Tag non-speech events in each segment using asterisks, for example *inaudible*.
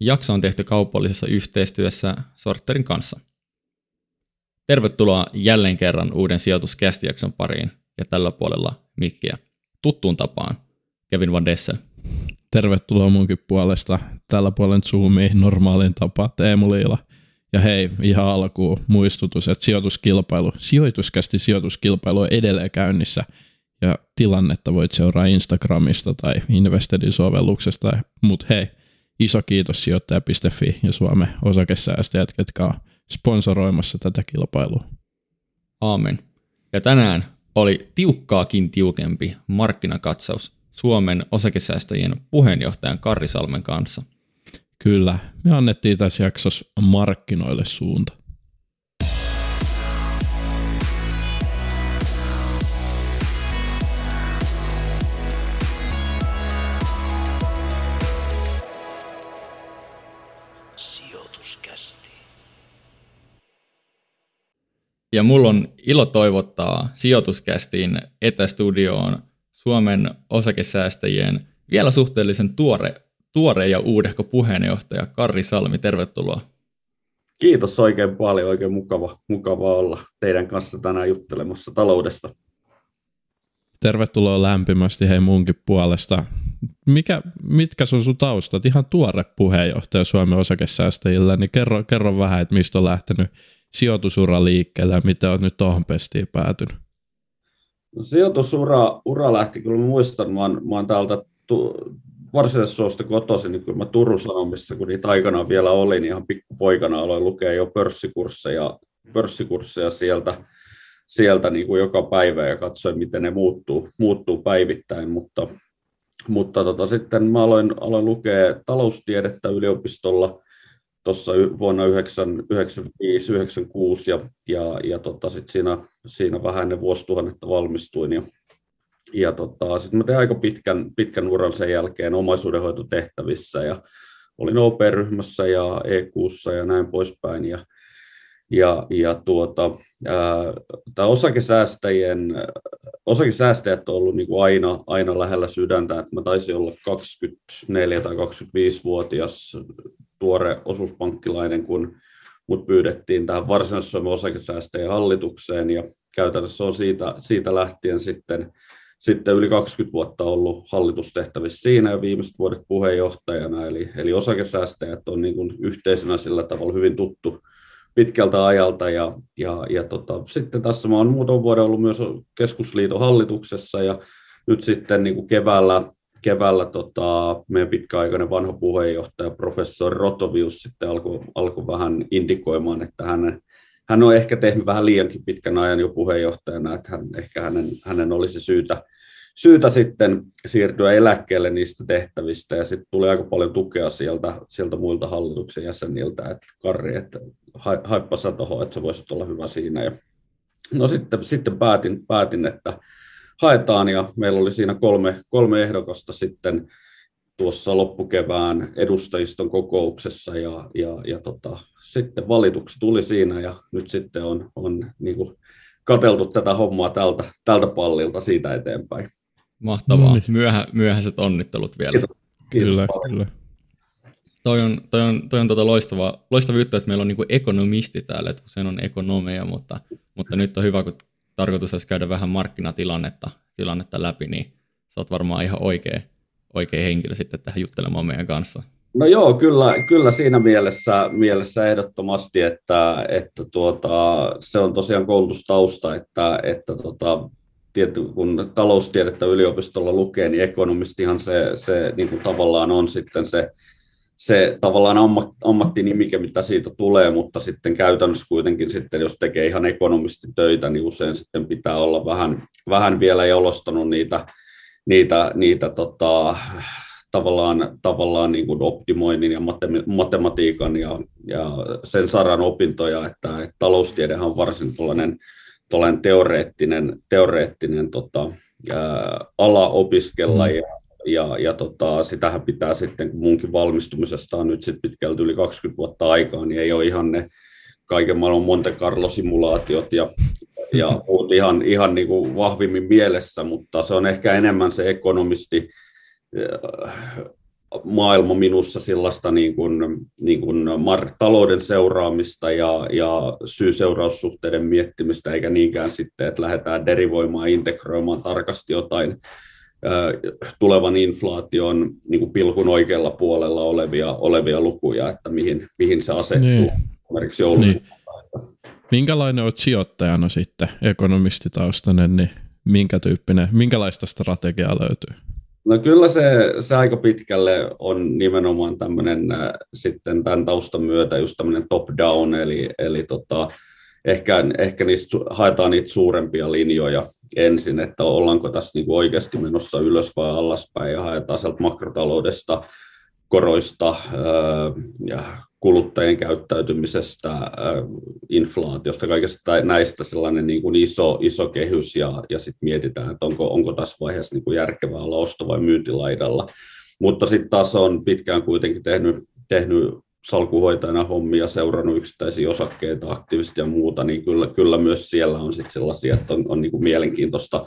Jakso on tehty kaupallisessa yhteistyössä Sorterin kanssa. Tervetuloa jälleen kerran uuden sijoituskästijakson pariin ja tällä puolella Mikkiä. Tuttuun tapaan Kevin Van Dessel. Tervetuloa munkin puolesta. Tällä puolen Zoomiin normaalin tapa Teemu Liila. Ja hei, ihan alkuun muistutus, että sijoituskilpailu, sijoituskästi sijoituskilpailu on edelleen käynnissä – ja tilannetta voit seuraa Instagramista tai Investedin sovelluksesta, mutta hei, iso kiitos sijoittaja.fi ja Suomen osakesäästäjät, jotka on sponsoroimassa tätä kilpailua. Aamen. Ja tänään oli tiukkaakin tiukempi markkinakatsaus Suomen osakesäästäjien puheenjohtajan Karri Salmen kanssa. Kyllä, me annettiin tässä jaksossa markkinoille suunta. Ja mulla on ilo toivottaa sijoituskästiin etästudioon Suomen osakesäästäjien vielä suhteellisen tuore, tuore ja uudehko puheenjohtaja Karri Salmi. Tervetuloa. Kiitos oikein paljon, oikein mukava, mukava olla teidän kanssa tänään juttelemassa taloudesta. Tervetuloa lämpimästi hei munkin puolesta. Mikä, mitkä on sun taustat? Ihan tuore puheenjohtaja Suomen osakesäästäjillä, niin kerro, kerro vähän, että mistä on lähtenyt sijoitusura liikkeelle ja miten olet nyt tuohon pestiin päätynyt? No, sijoitusura ura lähti, kyllä muistan, mä oon, mä oon täältä tu, Varsinais-Suomesta kotoisin, niin kun mä Turun Sanomissa, kun niitä aikanaan vielä oli, niin ihan pikkupoikana aloin lukea jo pörssikursseja, pörssikursseja sieltä, sieltä niin kuin joka päivä ja katsoin, miten ne muuttuu, muuttuu päivittäin, mutta, mutta tota, sitten mä aloin, aloin lukea taloustiedettä yliopistolla, tuossa vuonna 1995-1996 ja, ja, ja tota, sit siinä, siinä vähän ennen vuosituhannetta valmistuin. Ja, ja tota, sitten mä tein aika pitkän, pitkän uran sen jälkeen omaisuudenhoitotehtävissä ja olin OP-ryhmässä ja EQssa ja näin poispäin. Ja, ja, ja tuota, tämä osakesäästäjien, osakesäästäjät on ollut niin kuin aina, aina lähellä sydäntä, että mä taisin olla 24 tai 25-vuotias tuore osuuspankkilainen, kun mut pyydettiin tähän Varsinais-Suomen osakesäästäjien hallitukseen ja käytännössä on siitä, siitä lähtien sitten, sitten yli 20 vuotta ollut hallitustehtävissä siinä ja viimeiset vuodet puheenjohtajana, eli, eli osakesäästäjät on niin kuin yhteisönä sillä tavalla hyvin tuttu, pitkältä ajalta. Ja, ja, ja tota, sitten tässä mä olen muutaman vuoden ollut myös keskusliiton hallituksessa ja nyt sitten niin kuin keväällä, keväällä tota, meidän pitkäaikainen vanha puheenjohtaja, professori Rotovius, sitten alkoi alko vähän indikoimaan, että hän, hän on ehkä tehnyt vähän liiankin pitkän ajan jo puheenjohtajana, että hän, ehkä hänen, hänen olisi syytä, syytä sitten siirtyä eläkkeelle niistä tehtävistä ja sitten tuli aika paljon tukea sieltä, sieltä muilta hallituksen jäseniltä, että Karri, että haippa sä tohon, että sä voisit olla hyvä siinä. Ja no sitten, sitten päätin, päätin, että haetaan ja meillä oli siinä kolme, kolme ehdokasta sitten tuossa loppukevään edustajiston kokouksessa ja, ja, ja tota, sitten valituksi tuli siinä ja nyt sitten on, on niin kuin kateltu tätä hommaa tältä, tältä pallilta siitä eteenpäin. Mahtavaa. Niin. Myöhä, myöhäiset onnittelut vielä. Kiitos. Kiitos kyllä, kyllä. Toi on, toi on, toi on tota loistava, loistava juttu, että meillä on niinku ekonomisti täällä, että usein on ekonomia, mutta, mutta nyt on hyvä, kun tarkoitus olisi käydä vähän markkinatilannetta tilannetta läpi, niin sä oot varmaan ihan oikea, oikea henkilö sitten tähän juttelemaan meidän kanssa. No joo, kyllä, kyllä siinä mielessä, mielessä ehdottomasti, että, että tuota, se on tosiaan koulutustausta, että, että tuota, tietty, kun taloustiedettä yliopistolla lukee, niin ekonomistihan se, se niin kuin tavallaan on sitten se, se tavallaan ammat, ammattinimike, mitä siitä tulee, mutta sitten käytännössä kuitenkin sitten, jos tekee ihan ekonomistitöitä, niin usein sitten pitää olla vähän, vähän vielä jalostanut niitä, niitä, niitä tota, tavallaan, tavallaan niin kuin optimoinnin ja matematiikan ja, ja sen saran opintoja, että, että taloustiedehän on varsin tuollainen tuollainen teoreettinen, teoreettinen tota, ää, ala opiskella mm. ja, ja, ja tota, sitähän pitää sitten, kun munkin valmistumisesta on nyt sitten pitkälti yli 20 vuotta aikaa, niin ei ole ihan ne kaiken maailman Monte Carlo-simulaatiot ja, ja *laughs* muut ihan, ihan niin kuin vahvimmin mielessä, mutta se on ehkä enemmän se ekonomisti maailma minussa sellaista niin kuin, niin kuin mar- talouden seuraamista ja, ja syy-seuraussuhteiden miettimistä, eikä niinkään sitten, että lähdetään derivoimaan, integroimaan tarkasti jotain tulevan inflaation niin kuin pilkun oikealla puolella olevia, olevia lukuja, että mihin, mihin se asettuu niin. esimerkiksi Niin. Minkälainen olet sijoittajana sitten, ekonomistitaustainen, niin minkä tyyppinen, minkälaista strategiaa löytyy? No kyllä se, se aika pitkälle on nimenomaan tämmöinen sitten tämän taustan myötä just tämmöinen top-down, eli, eli tota, ehkä, ehkä niistä, haetaan niitä suurempia linjoja ensin, että ollaanko tässä niin oikeasti menossa ylös vai alaspäin ja haetaan sieltä makrotaloudesta, koroista äh, ja kuluttajien käyttäytymisestä, äh, inflaatiosta, kaikesta näistä sellainen niin kuin iso, iso kehys ja, ja sitten mietitään, että onko, onko tässä vaiheessa niin kuin järkevää olla osto- vai myyntilaidalla. Mutta sitten taas on pitkään kuitenkin tehnyt, tehnyt salkuhoitajana hommia, seurannut yksittäisiä osakkeita aktiivisesti ja muuta, niin kyllä, kyllä myös siellä on sitten sellaisia, että on, on niin kuin mielenkiintoista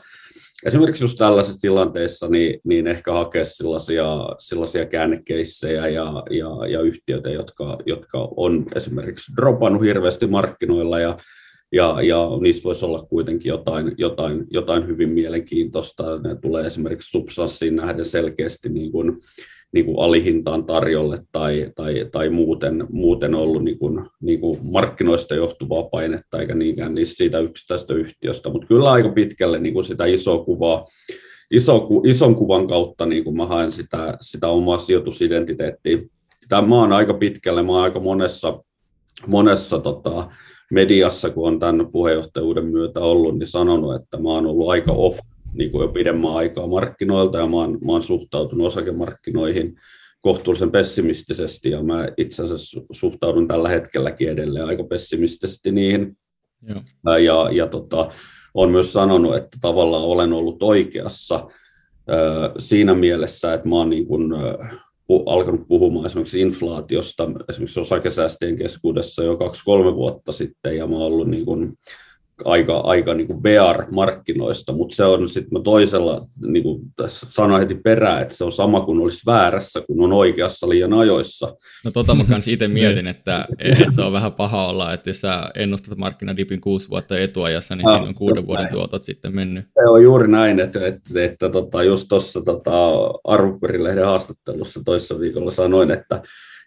esimerkiksi just tällaisissa tilanteissa niin, niin ehkä hakea sellaisia, sellaisia käännekeissejä ja, ja, ja yhtiöitä, jotka, jotka on esimerkiksi dropannut hirveästi markkinoilla ja, ja, ja niissä voisi olla kuitenkin jotain, jotain, jotain hyvin mielenkiintoista. Ne tulee esimerkiksi substanssiin nähden selkeästi niin kuin, niin kuin alihintaan tarjolle tai, tai, tai muuten, muuten ollut niin kuin, niin kuin markkinoista johtuvaa painetta eikä niinkään niistä siitä yksittäisestä yhtiöstä, mutta kyllä aika pitkälle niin kuin sitä isoa kuvaa, iso, ison kuvan kautta niin kuin mä haen sitä, sitä omaa sijoitusidentiteettiä. Tämä on aika pitkälle, mä oon aika monessa, monessa tota, mediassa, kun on tämän puheenjohtajuuden myötä ollut, niin sanonut, että mä oon ollut aika off niin kuin jo pidemmän aikaa markkinoilta ja mä oon, mä oon suhtautunut osakemarkkinoihin kohtuullisen pessimistisesti ja mä itse asiassa suhtaudun tällä hetkelläkin edelleen aika pessimistisesti niihin. Joo. Ja, ja tota, olen myös sanonut, että tavallaan olen ollut oikeassa siinä mielessä, että mä oon niin kuin, alkanut puhumaan esimerkiksi inflaatiosta esimerkiksi osakesäästöjen keskuudessa jo kaksi-kolme vuotta sitten, ja mä oon ollut niin kuin aika, aika niin kuin bear-markkinoista, mutta se on sitten toisella, niin kuin sanoin heti perään, että se on sama kuin olisi väärässä, kun on oikeassa liian ajoissa. No tota mä kanssa itse *laughs* mietin, että, että se on vähän paha olla, että jos sä ennustat markkinadipin kuusi vuotta etuajassa, niin ah, siinä on kuuden vuoden näin. tuotot sitten mennyt. Se on juuri näin, että, että, että tota, just tuossa tota, Arvoperilehden haastattelussa toissa viikolla sanoin, että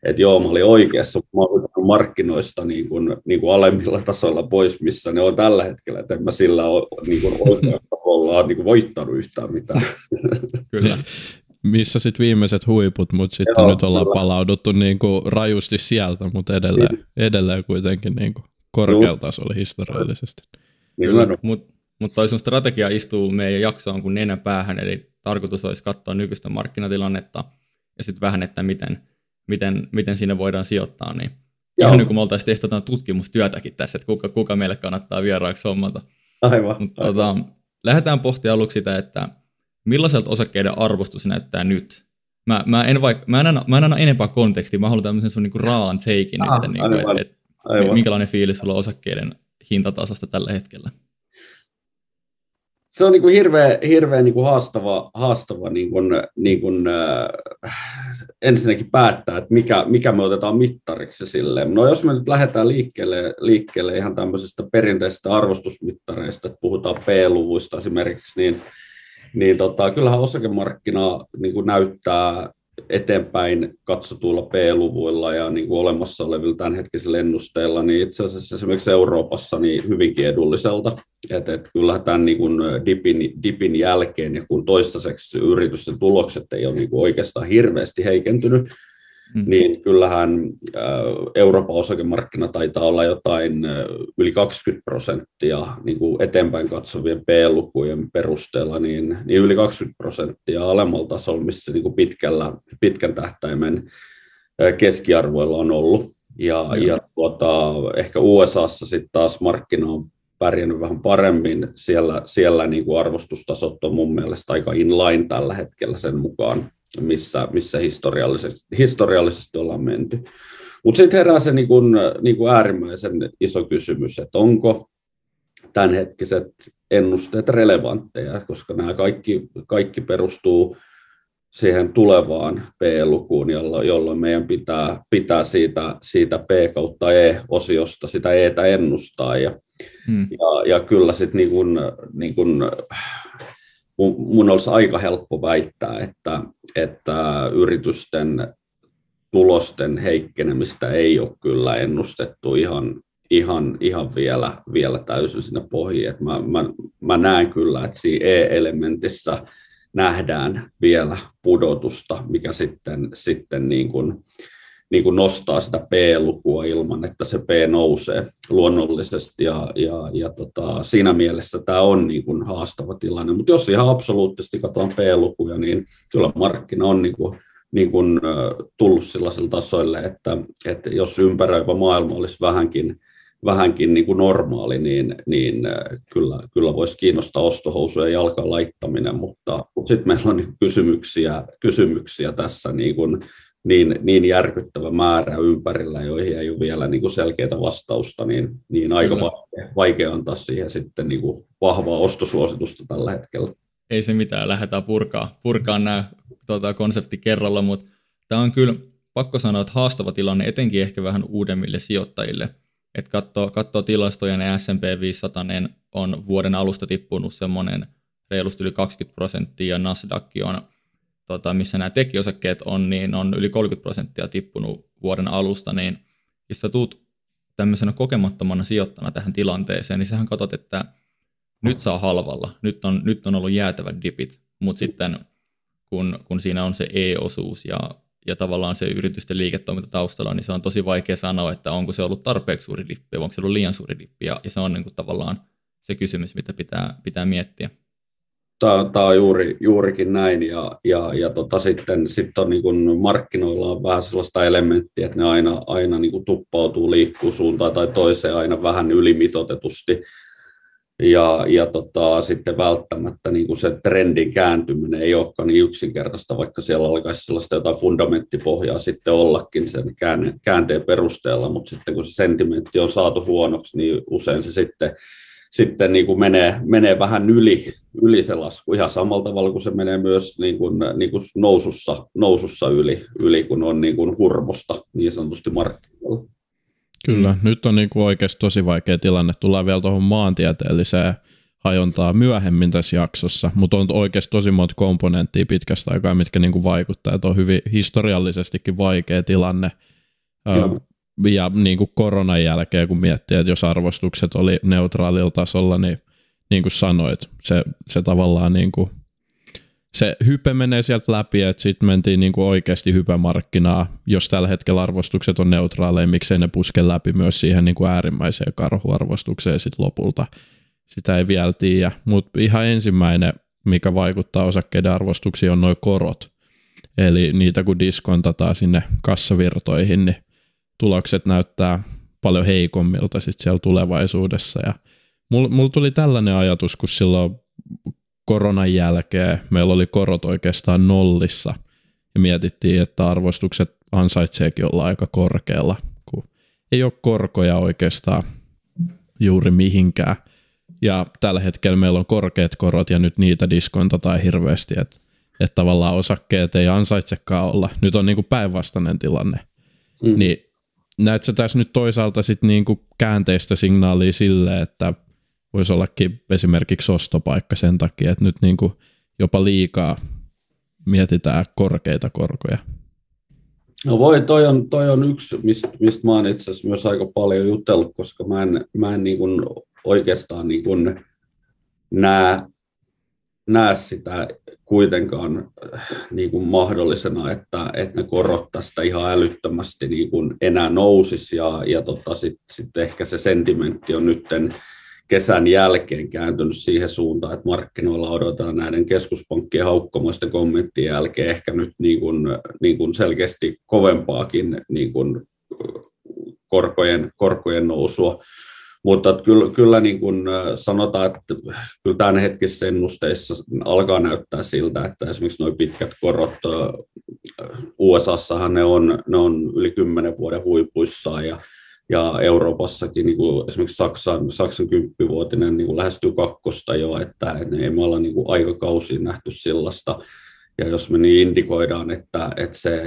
että joo, mä olin oikeassa, mä olen markkinoista niin kuin, niin kuin alemmilla tasoilla pois, missä ne on tällä hetkellä, että en mä sillä ole niin kuin oikeassa *laughs* ollaan niin kuin voittanut yhtään mitään. *laughs* Kyllä. Missä sitten viimeiset huiput, mutta sitten joo, nyt ollaan kyllä. palauduttu niin kuin rajusti sieltä, mutta edelleen, niin. edelleen kuitenkin niin kuin korkealla tasolla historiallisesti. Kyllä, mutta mut toi sun strategia istuu meidän jaksoon kuin nenä päähän, eli tarkoitus olisi katsoa nykyistä markkinatilannetta ja sitten vähän, että miten, miten, miten sinne voidaan sijoittaa, niin Joo. ihan niin kuin me oltaisiin tehty jotain tutkimustyötäkin tässä, että kuka, kuka meille kannattaa vieraaksi hommata. Aivan. Mutta, aivan. Tota, lähdetään pohtia aluksi sitä, että millaiselta osakkeiden arvostus näyttää nyt. Mä, mä, en, vaik, mä, en, anna, mä en anna enempää kontekstia, mä haluan tämmöisen sun niinku raan takein ah, nyt, niin kuin, et, et, minkälainen fiilis sulla on osakkeiden hintatasosta tällä hetkellä se on niin kuin hirveän, hirveän niin kuin haastava, haastava niin kuin, niin kuin, äh, ensinnäkin päättää, että mikä, mikä me otetaan mittariksi sille. No jos me nyt lähdetään liikkeelle, liikkeelle ihan tämmöisestä perinteisestä arvostusmittareista, että puhutaan P-luvuista esimerkiksi, niin, niin tota, kyllähän osakemarkkina niin kuin näyttää eteenpäin katsotuilla P-luvuilla ja niin kuin olemassa olevilla tämänhetkisillä ennusteilla, niin itse asiassa esimerkiksi Euroopassa niin hyvinkin edulliselta. Että et kyllähän tämän niin kuin dipin, dipin jälkeen, ja kun toistaiseksi yritysten tulokset ei ole niin kuin oikeastaan hirveästi heikentynyt, mm. niin kyllähän Euroopan osakemarkkina taitaa olla jotain yli 20 prosenttia niin kuin eteenpäin katsovien P-lukujen perusteella, niin, niin yli 20 prosenttia alemmalla tasolla, missä niin kuin pitkällä, pitkän tähtäimen keskiarvoilla on ollut. Ja, mm. ja tuota, ehkä USAssa sitten taas markkina on pärjännyt vähän paremmin. Siellä, siellä niin kuin arvostustasot on mun mielestä aika inline tällä hetkellä sen mukaan, missä, missä historiallisesti, historiallisesti ollaan menty. Mutta sitten herää se niin kuin, niin kuin äärimmäisen iso kysymys, että onko tämänhetkiset ennusteet relevantteja, koska nämä kaikki, kaikki perustuu siihen tulevaan P-lukuun, jolloin, jolloin meidän pitää, pitää siitä, siitä P kautta E-osiosta sitä Etä ennustaa. Ja, hmm. ja, ja kyllä sitten niin kun, niin kun, mun, olisi aika helppo väittää, että, että yritysten tulosten heikkenemistä ei ole kyllä ennustettu ihan, ihan, ihan vielä, vielä täysin sinne pohjiin. mä, mä, mä näen kyllä, että siinä E-elementissä nähdään vielä pudotusta, mikä sitten, sitten niin kuin, niin kuin nostaa sitä P-lukua ilman, että se P nousee luonnollisesti. Ja, ja, ja tota, siinä mielessä tämä on niin kuin haastava tilanne. Mutta jos ihan absoluuttisesti katsotaan P-lukuja, niin kyllä markkina on niin kuin, niin kuin, tullut sellaisille tasoille, että, että jos ympäröivä maailma olisi vähänkin vähänkin niin kuin normaali, niin, niin kyllä, kyllä voisi kiinnostaa ostohousuja jalkaan laittaminen, mutta, mutta sitten meillä on niin kysymyksiä, kysymyksiä tässä niin, kuin, niin, niin järkyttävä määrä ympärillä, joihin ei ole vielä niin kuin selkeää vastausta, niin, niin aika vaikea, vaikea antaa siihen sitten niin kuin vahvaa ostosuositusta tällä hetkellä. Ei se mitään, lähdetään purkaa, purkaa nämä tuota, konsepti kerralla, mutta tämä on kyllä pakko sanoa, että haastava tilanne, etenkin ehkä vähän uudemmille sijoittajille – että katsoo, katsoo tilastoja, niin S&P 500 on vuoden alusta tippunut semmoinen reilusti yli 20 prosenttia, ja Nasdaq on, tota, missä nämä tekiosakkeet on, niin on yli 30 prosenttia tippunut vuoden alusta, niin jos sä tuut tämmöisenä kokemattomana sijoittana tähän tilanteeseen, niin sähän katsot, että nyt saa halvalla, nyt on, nyt on ollut jäätävät dipit, mutta sitten kun, kun siinä on se E-osuus ja ja tavallaan se yritysten liiketoiminta taustalla, niin se on tosi vaikea sanoa, että onko se ollut tarpeeksi suuri dippi, onko se ollut liian suuri dippi, ja, ja se on niin kuin tavallaan se kysymys, mitä pitää, pitää miettiä. Tämä, on juuri, juurikin näin, ja, ja, ja tota, sitten, sitten on niin markkinoilla on vähän sellaista elementtiä, että ne aina, aina niin tuppautuu, liikkuu suuntaan tai toiseen aina vähän ylimitotetusti, ja, ja tota, sitten välttämättä niin kuin se trendin kääntyminen ei olekaan niin yksinkertaista, vaikka siellä alkaisi sellaista jotain fundamenttipohjaa sitten ollakin sen käänteen perusteella, mutta sitten kun se sentimentti on saatu huonoksi, niin usein se sitten, sitten niin kuin menee, menee vähän yli, yli se lasku, ihan samalla tavalla kuin se menee myös niin kuin, niin kuin nousussa, nousussa yli, yli, kun on niin kuin hurmosta niin sanotusti markkinoilla. Kyllä, mm. nyt on niin kuin oikeasti tosi vaikea tilanne. Tullaan vielä tuohon maantieteelliseen hajontaa myöhemmin tässä jaksossa, mutta on oikeasti tosi monta komponenttia pitkästä aikaa, mitkä niin kuin vaikuttaa, että on hyvin historiallisestikin vaikea tilanne. Joo. Ja niin kuin koronan jälkeen, kun miettii, että jos arvostukset oli neutraalilla tasolla, niin niin kuin sanoit, se, se tavallaan niin kuin se hype menee sieltä läpi, että sitten mentiin niinku oikeasti hypemarkkinaa. Jos tällä hetkellä arvostukset on neutraaleja, miksei ne puske läpi myös siihen niinku äärimmäiseen karhuarvostukseen sit lopulta. Sitä ei vielä tiedä, mutta ihan ensimmäinen, mikä vaikuttaa osakkeiden arvostuksiin, on noin korot. Eli niitä kun diskontataan sinne kassavirtoihin, niin tulokset näyttää paljon heikommilta sit siellä tulevaisuudessa. Ja mulla mul tuli tällainen ajatus, kun silloin koronan jälkeen meillä oli korot oikeastaan nollissa ja mietittiin, että arvostukset ansaitseekin olla aika korkealla, kun ei ole korkoja oikeastaan juuri mihinkään. Ja tällä hetkellä meillä on korkeat korot ja nyt niitä diskontataan hirveästi, että, että tavallaan osakkeet ei ansaitsekaan olla. Nyt on niin kuin päinvastainen tilanne. Mm. Niin näetkö tässä nyt toisaalta sitten niin kuin käänteistä signaalia sille, että voisi ollakin esimerkiksi ostopaikka sen takia, että nyt niin kuin jopa liikaa mietitään korkeita korkoja. No voi, toi on, toi on yksi, mistä, mistä mä oon itse asiassa myös aika paljon jutellut, koska mä en, mä en niin oikeastaan niin näe, näe sitä kuitenkaan niin kuin mahdollisena, että, että ne korot tästä ihan älyttömästi niin kuin enää nousisi ja, ja tota, sitten sit ehkä se sentimentti on nytten kesän jälkeen kääntynyt siihen suuntaan, että markkinoilla odotetaan näiden keskuspankkien haukkomaisten kommenttien jälkeen ehkä nyt niin kuin, niin kuin selkeästi kovempaakin niin kuin korkojen, korkojen nousua. Mutta kyllä, kyllä niin kuin sanotaan, että kyllä tämänhetkisissä ennusteissa alkaa näyttää siltä, että esimerkiksi nuo pitkät korot USAssahan ne on, ne on yli 10 vuoden huipuissaan ja ja Euroopassakin niin kuin esimerkiksi Saksan, Saksan kymppivuotinen niin kuin lähestyy kakkosta jo, että ei me olla niin kuin aikakausiin nähty sellaista. Ja jos me niin indikoidaan, että, että se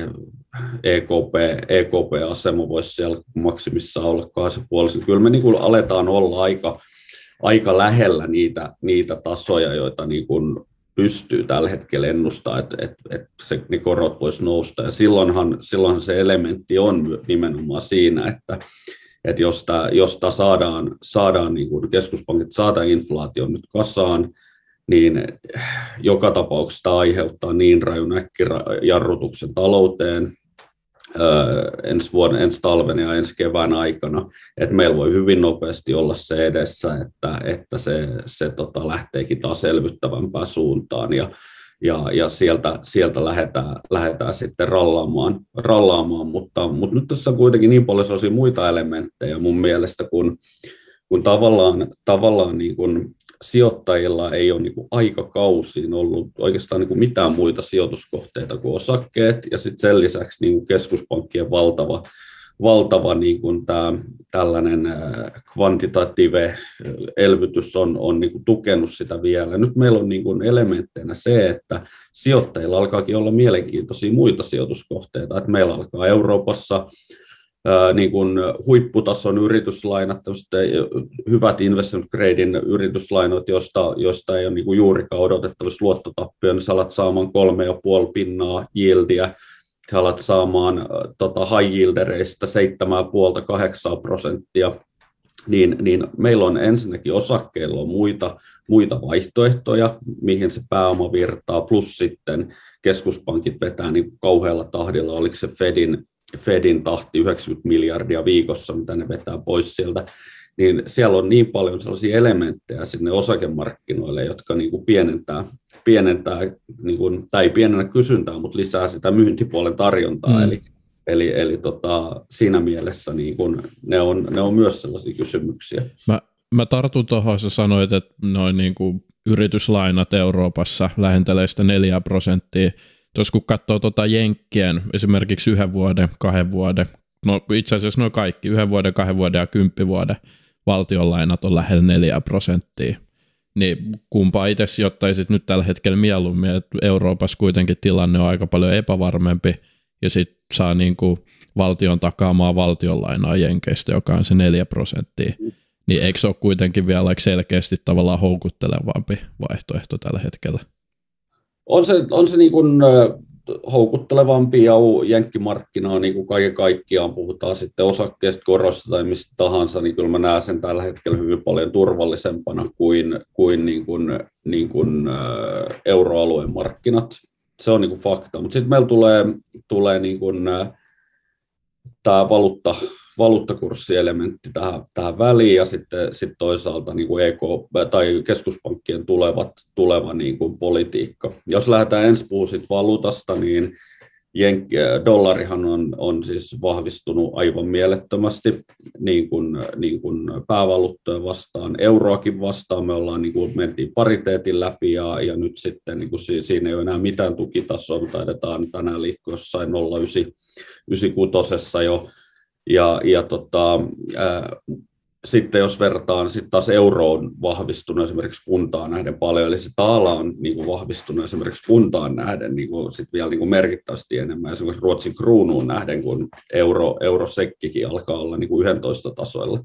EKP, EKP-asema voisi siellä maksimissa olla kahdessa puolessa, niin kyllä me niin kuin aletaan olla aika, aika lähellä niitä, niitä tasoja, joita niin kuin pystyy tällä hetkellä ennustaa, että, että, että se, ne korot voisi nousta. Ja silloinhan, silloinhan se elementti on nimenomaan siinä, että, että jos tämä, jos tämä saadaan, saadaan niin kuin keskuspankit saadaan inflaation nyt kasaan, niin joka tapauksessa aiheuttaa niin rajun äkkijarrutuksen talouteen ensi, vuoden, ensi talven ja ensi kevään aikana, että meillä voi hyvin nopeasti olla se edessä, että, että se, se tota, lähteekin taas elvyttävämpään suuntaan ja, ja, ja sieltä, sieltä lähdetään, lähdetään sitten rallaamaan, rallaamaan. Mutta, mutta nyt tässä on kuitenkin niin paljon muita elementtejä mun mielestä, kun, kun tavallaan, tavallaan niin kuin sijoittajilla ei ole niin kuin aikakausiin ollut oikeastaan niin kuin mitään muita sijoituskohteita kuin osakkeet, ja sitten sen lisäksi niin kuin keskuspankkien valtava, valtava niin kuin tämä, tällainen kvantitative elvytys on, on niin kuin tukenut sitä vielä. Nyt meillä on niin kuin elementteinä se, että sijoittajilla alkaakin olla mielenkiintoisia muita sijoituskohteita, että meillä alkaa Euroopassa niin kuin huipputason yrityslainat, hyvät investment gradein yrityslainat, josta, josta ei ole niin kuin juurikaan odotettavissa luottotappia, niin alat saamaan kolme ja puoli pinnaa yieldiä, alat saamaan tota, high yieldereistä 7,5-8 prosenttia, niin, niin meillä on ensinnäkin osakkeilla on muita, muita vaihtoehtoja, mihin se pääoma virtaa, plus sitten keskuspankit vetää niin kauhealla tahdilla, oliko se Fedin Fedin tahti 90 miljardia viikossa, mitä ne vetää pois sieltä, niin siellä on niin paljon sellaisia elementtejä sinne osakemarkkinoille, jotka niin kuin pienentää, pienentää niin kuin, tai ei pienennä kysyntää, mutta lisää sitä myyntipuolen tarjontaa. Mm. Eli, eli, eli tota, siinä mielessä niin kuin, ne, on, ne on myös sellaisia kysymyksiä. Mä, mä tartun tuohon, sä sanoit, että noin niin kuin yrityslainat Euroopassa lähentelee sitä 4 prosenttia, Tuossa kun katsoo tuota Jenkkien, esimerkiksi yhden vuoden, kahden vuoden, no itse asiassa noin kaikki, yhden vuoden, kahden vuoden ja kymppivuoden valtionlainat on lähellä 4 prosenttia. Niin kumpaa itse sijoittaisit nyt tällä hetkellä mieluummin, että Euroopassa kuitenkin tilanne on aika paljon epävarmempi ja sitten saa niin kuin valtion takaamaa valtionlainaa Jenkeistä, joka on se 4 prosenttia. Niin eikö se ole kuitenkin vielä selkeästi tavallaan houkuttelevampi vaihtoehto tällä hetkellä? On se, on se niin kuin, houkuttelevampi ja jenkkimarkkinaa niin kuin kaiken kaikkiaan, puhutaan sitten osakkeesta, korosta tai mistä tahansa, niin kyllä mä näen sen tällä hetkellä hyvin paljon turvallisempana kuin, kuin, niin kuin, niin kuin euroalueen markkinat. Se on niin kuin fakta, mutta sitten meillä tulee, tulee niin kuin, tämä valuutta, valuuttakurssielementti tähän, tähän väliin ja sitten sit toisaalta niin kuin EK, tai keskuspankkien tulevat, tuleva niin kuin politiikka. Jos lähdetään ensi puhua valuutasta, niin Jenk, dollarihan on, on siis vahvistunut aivan mielettömästi niin kuin, niin kuin päävaluuttoja vastaan, euroakin vastaan. Me ollaan niin kuin, mentiin pariteetin läpi ja, ja nyt sitten niin kuin, siinä ei ole enää mitään tukitasoa. Taidetaan tänään liikkua jossain 0,96 jo ja, ja tota, ää, sitten jos vertaan, sitten taas euro on vahvistunut esimerkiksi puntaan nähden paljon, eli se taala on niin kuin vahvistunut esimerkiksi puntaan nähden niin kuin sit vielä niin kuin merkittävästi enemmän, esimerkiksi Ruotsin kruunuun nähden, kun euro, eurosekkikin alkaa olla niin kuin 11 tasoilla.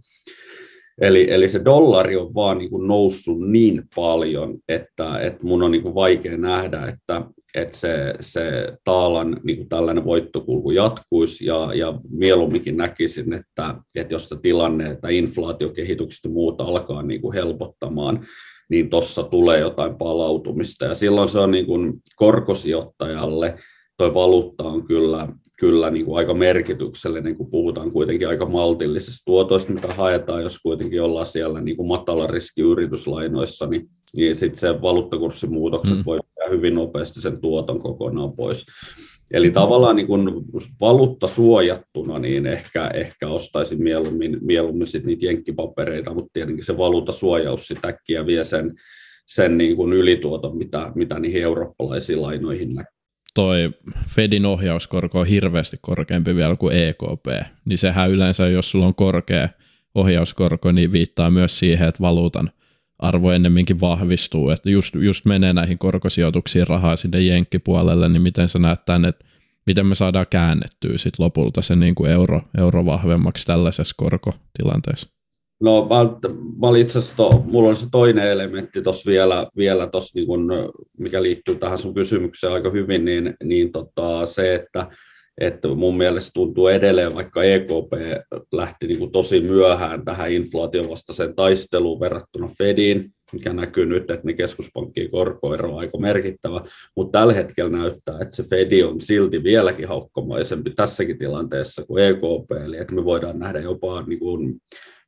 Eli, eli se dollari on vaan niin kuin noussut niin paljon, että, että mun on niin kuin vaikea nähdä, että, että se, se taalan niin kuin tällainen voittokulku jatkuisi ja, ja mieluumminkin näkisin, että, että jos tilanne, että inflaatiokehitykset ja muuta alkaa niin kuin helpottamaan, niin tuossa tulee jotain palautumista. Ja silloin se on niin kuin korkosijoittajalle tuo valuutta on kyllä, kyllä niin kuin aika merkityksellinen, kun puhutaan kuitenkin aika maltillisesta tuotoista, mitä haetaan, jos kuitenkin ollaan siellä niin kuin matala riski yrityslainoissa, niin, niin sitten se valuuttakurssimuutokset mm. voi tehdä hyvin nopeasti sen tuoton kokonaan pois. Eli tavallaan niin kun valuutta suojattuna, niin ehkä, ehkä ostaisin mieluummin, mieluummin sit niitä jenkkipapereita, mutta tietenkin se valuuttasuojaus sitä äkkiä vie sen, sen niin kuin ylituoton, mitä, mitä niihin eurooppalaisiin lainoihin näkyy toi Fedin ohjauskorko on hirveästi korkeampi vielä kuin EKP, niin sehän yleensä, jos sulla on korkea ohjauskorko, niin viittaa myös siihen, että valuutan arvo ennemminkin vahvistuu, että just, just menee näihin korkosijoituksiin rahaa sinne jenkkipuolelle, niin miten sä näet tämän, että miten me saadaan käännettyä sit lopulta se niin kuin euro, euro vahvemmaksi tällaisessa korkotilanteessa? No mä, mä itse asiassa, to, mulla on se toinen elementti tuossa vielä, vielä tossa, niin kun, mikä liittyy tähän sun kysymykseen aika hyvin, niin, niin tota, se, että että mun mielestä tuntuu edelleen, vaikka EKP lähti niin kuin tosi myöhään tähän inflaation vastaiseen taisteluun verrattuna Fediin, mikä näkyy nyt, että ne keskuspankkien korkoero on aika merkittävä, mutta tällä hetkellä näyttää, että se Fedi on silti vieläkin haukkomaisempi tässäkin tilanteessa kuin EKP, eli että me voidaan nähdä jopa niin kuin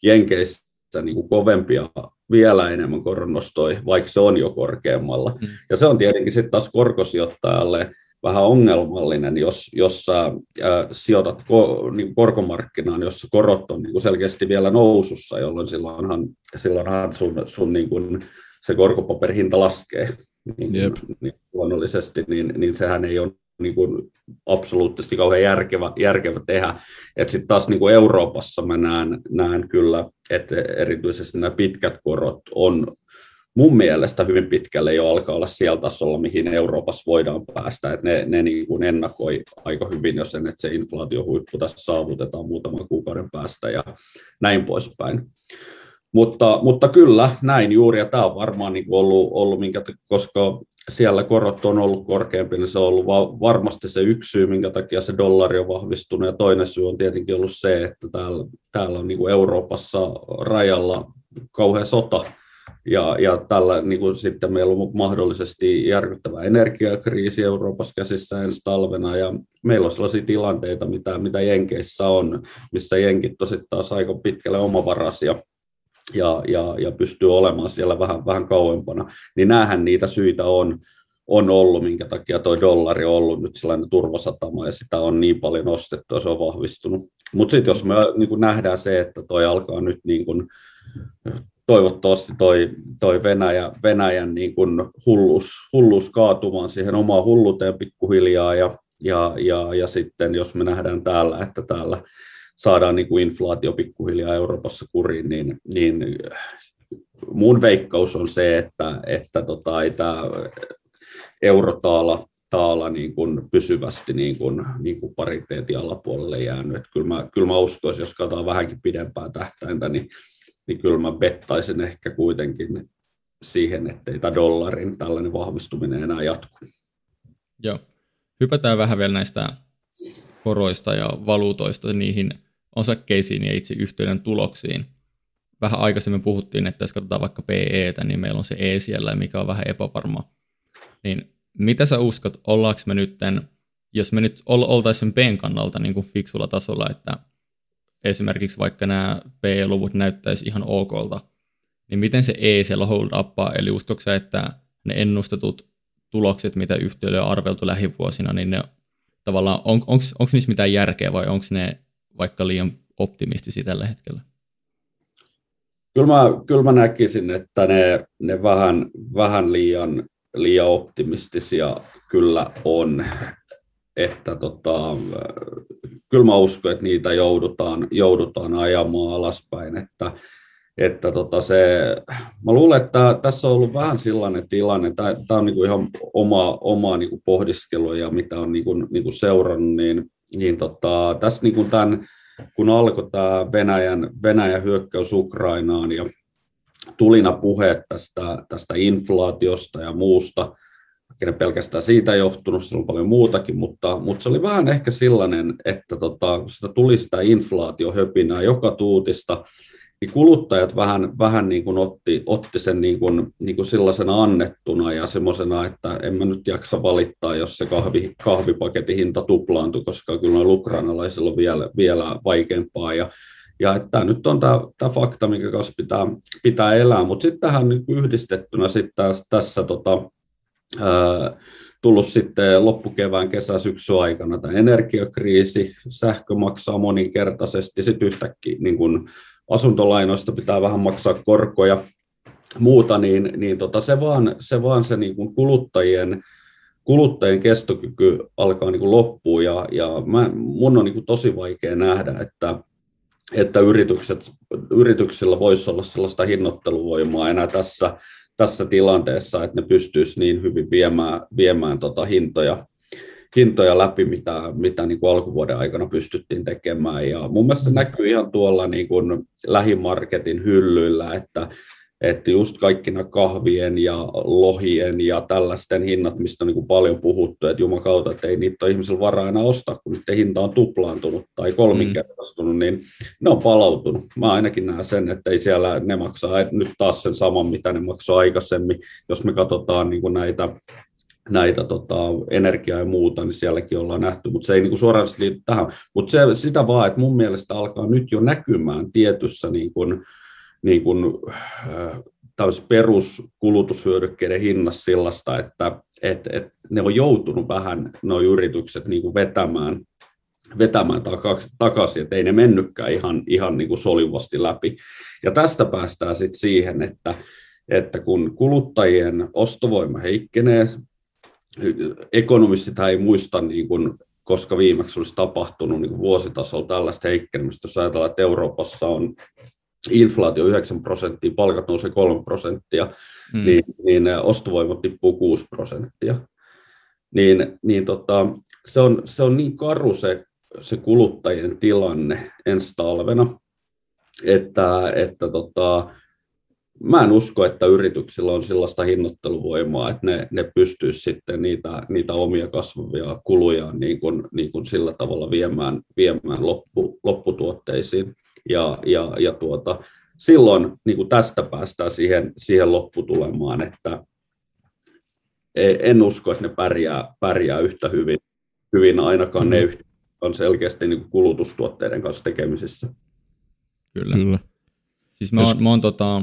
Jenkeissä niin kuin kovempia vielä enemmän koronnostoja, vaikka se on jo korkeammalla. Mm. Ja se on tietenkin sitten taas korkosijoittajalle vähän ongelmallinen, jos, jos sä äh, sijoitat ko, niin korkomarkkinaan, jossa korot on niin kuin selkeästi vielä nousussa, jolloin silloinhan, silloinhan sun, sun niin kuin se korkopaperihinta laskee niin, yep. niin luonnollisesti, niin, niin sehän ei ole niin kuin absoluuttisesti kauhean järkevä, järkevä tehdä. Sitten taas niin kuin Euroopassa mä näen, näen kyllä, että erityisesti nämä pitkät korot on mun mielestä hyvin pitkälle jo alkaa olla siellä tasolla, mihin Euroopassa voidaan päästä. Että ne, ne niin kuin ennakoi aika hyvin jo sen, että se inflaatiohuippu tässä saavutetaan muutaman kuukauden päästä ja näin poispäin. Mutta, mutta kyllä, näin juuri, ja tämä on varmaan niin ollut, ollut minkä, koska siellä korot on ollut korkeampi, niin se on ollut varmasti se yksi syy, minkä takia se dollari on vahvistunut, ja toinen syy on tietenkin ollut se, että täällä, täällä on niin kuin Euroopassa rajalla kauhean sota, ja, ja tällä niin kuin sitten meillä on mahdollisesti järkyttävä energiakriisi Euroopassa käsissä ensi talvena, ja meillä on sellaisia tilanteita, mitä, mitä Jenkeissä on, missä Jenkit on sitten taas aika pitkälle omavaraisia, ja, ja, ja pystyy olemaan siellä vähän, vähän kauempana, niin näähän niitä syitä on, on ollut, minkä takia tuo dollari on ollut nyt sellainen turvasatama ja sitä on niin paljon nostettu ja se on vahvistunut. Mutta sitten jos me niin nähdään se, että toi alkaa nyt niin kuin toivottavasti toi, toi Venäjä, Venäjän niin kuin hullus, hullus kaatumaan siihen omaan hulluuteen pikkuhiljaa ja, ja, ja, ja sitten jos me nähdään täällä, että täällä saadaan niin kuin inflaatio pikkuhiljaa Euroopassa kuriin, niin, niin mun veikkaus on se, että, että tota, ei tämä eurotaala taala niin kuin pysyvästi niin kuin, niin kuin pariteetin alapuolelle jäänyt. Kyllä, mä, kyllä mä uskoisin, jos katsotaan vähänkin pidempää tähtäintä, niin niin kyllä mä bettaisin ehkä kuitenkin siihen, ettei tämä dollarin tällainen vahvistuminen enää jatku. Joo. Hypätään vähän vielä näistä koroista ja valuutoista niihin osakkeisiin ja itse yhteyden tuloksiin. Vähän aikaisemmin puhuttiin, että jos katsotaan vaikka PEtä, niin meillä on se E siellä, mikä on vähän epävarma. Niin mitä sä uskot, ollaanko me nyt, jos me nyt oltaisiin Bn kannalta niin kuin fiksulla tasolla, että esimerkiksi vaikka nämä PE-luvut näyttäisi ihan okolta, niin miten se E siellä hold uppaa, eli uskoksa, että ne ennustetut tulokset, mitä yhtiöille on arveltu lähivuosina, niin ne tavallaan, on, onko niissä mitään järkeä vai onko ne vaikka liian optimistisia tällä hetkellä? Kyllä mä, kyllä mä näkisin, että ne, ne vähän, vähän liian, liian optimistisia kyllä on että tota, kyllä mä uskon, että niitä joudutaan, joudutaan ajamaan alaspäin, että, että tota se, mä luulen, että tässä on ollut vähän sellainen tilanne, tämä, on niin kuin ihan oma, oma niin kuin pohdiskelu ja mitä on niin kuin, niin kuin seurannut, niin, niin tota, tässä niin kuin tämän, kun alkoi tämä Venäjän, Venäjän hyökkäys Ukrainaan ja tulina puheet tästä, tästä inflaatiosta ja muusta, ne pelkästään siitä johtunut, se on paljon muutakin, mutta, mutta se oli vähän ehkä sellainen, että tota, kun sitä tuli sitä inflaatiohöpinää joka tuutista, niin kuluttajat vähän, vähän niin kuin otti, otti sen niin kuin, niin kuin sellaisena annettuna ja semmoisena, että en mä nyt jaksa valittaa, jos se kahvi, kahvipaketin hinta tuplaantui, koska kyllä noilla ukrainalaisilla on vielä, vielä vaikeampaa. Ja ja että tämä nyt on tämä, tämä fakta, minkä kanssa pitää, pitää elää, mutta sitten tähän niin yhdistettynä sitten tässä, tässä tota, tullut sitten loppukevään, kesä, syksy aikana tämä energiakriisi, sähkö maksaa moninkertaisesti, sitten yhtäkkiä niin kun asuntolainoista pitää vähän maksaa korkoja, muuta, niin, niin tota, se vaan se, vaan se niin kuin kuluttajien, kuluttajien kestokyky alkaa niin loppua, ja, ja mä, mun on niin tosi vaikea nähdä, että, että yritykset, yrityksillä voisi olla sellaista hinnoitteluvoimaa enää tässä, tässä tilanteessa, että ne pystyisi niin hyvin viemään, viemään tota hintoja, hintoja läpi, mitä, mitä niin kuin alkuvuoden aikana pystyttiin tekemään. Ja mun mielestä se näkyy ihan tuolla niin kuin lähimarketin hyllyillä, että että just kaikki nämä kahvien ja lohien ja tällaisten hinnat, mistä on niin kuin paljon puhuttu, että jumakauta, että ei niitä ole ihmisillä varaa enää ostaa, kun niiden hinta on tuplaantunut tai kolminkertaistunut, mm. niin ne on palautunut. Mä ainakin näen sen, että ei siellä ne maksaa että nyt taas sen saman, mitä ne maksoi aikaisemmin. Jos me katsotaan niin kuin näitä näitä tota, energiaa ja muuta, niin sielläkin ollaan nähty, mutta se ei niin suoraan liity tähän. Mutta se, sitä vaan, että mun mielestä alkaa nyt jo näkymään tietyssä niin kuin, niin kuin, äh, peruskulutushyödykkeiden hinnassa sellaista, että et, et ne on joutunut vähän nuo yritykset niin kuin vetämään, vetämään takaisin, että ei ne mennytkään ihan, ihan niin kuin solivasti läpi. Ja tästä päästään sitten siihen, että, että kun kuluttajien ostovoima heikkenee, ekonomistit ei muista, niin kuin, koska viimeksi olisi tapahtunut niin vuositasolla tällaista heikkenemistä, jos ajatellaan, että Euroopassa on inflaatio 9 prosenttia, palkat nousee 3 prosenttia, hmm. niin, niin ostovoima tippuu 6 prosenttia. Niin, niin tota, se, on, se on niin karu se, se kuluttajien tilanne ensi talvena, että, että tota, mä en usko, että yrityksillä on sellaista hinnoitteluvoimaa, että ne, ne pystyisivät sitten niitä, niitä omia kasvavia kuluja niin kuin, niin kuin sillä tavalla viemään, viemään loppu, lopputuotteisiin. Ja, ja, ja tuota, silloin niin kuin tästä päästään siihen, siihen lopputulemaan, että e, en usko, että ne pärjää, pärjää yhtä hyvin, hyvin ainakaan mm. ne on selkeästi niin kuin kulutustuotteiden kanssa tekemisissä. Kyllä. Kyllä. Siis mä oon, mä oon tota,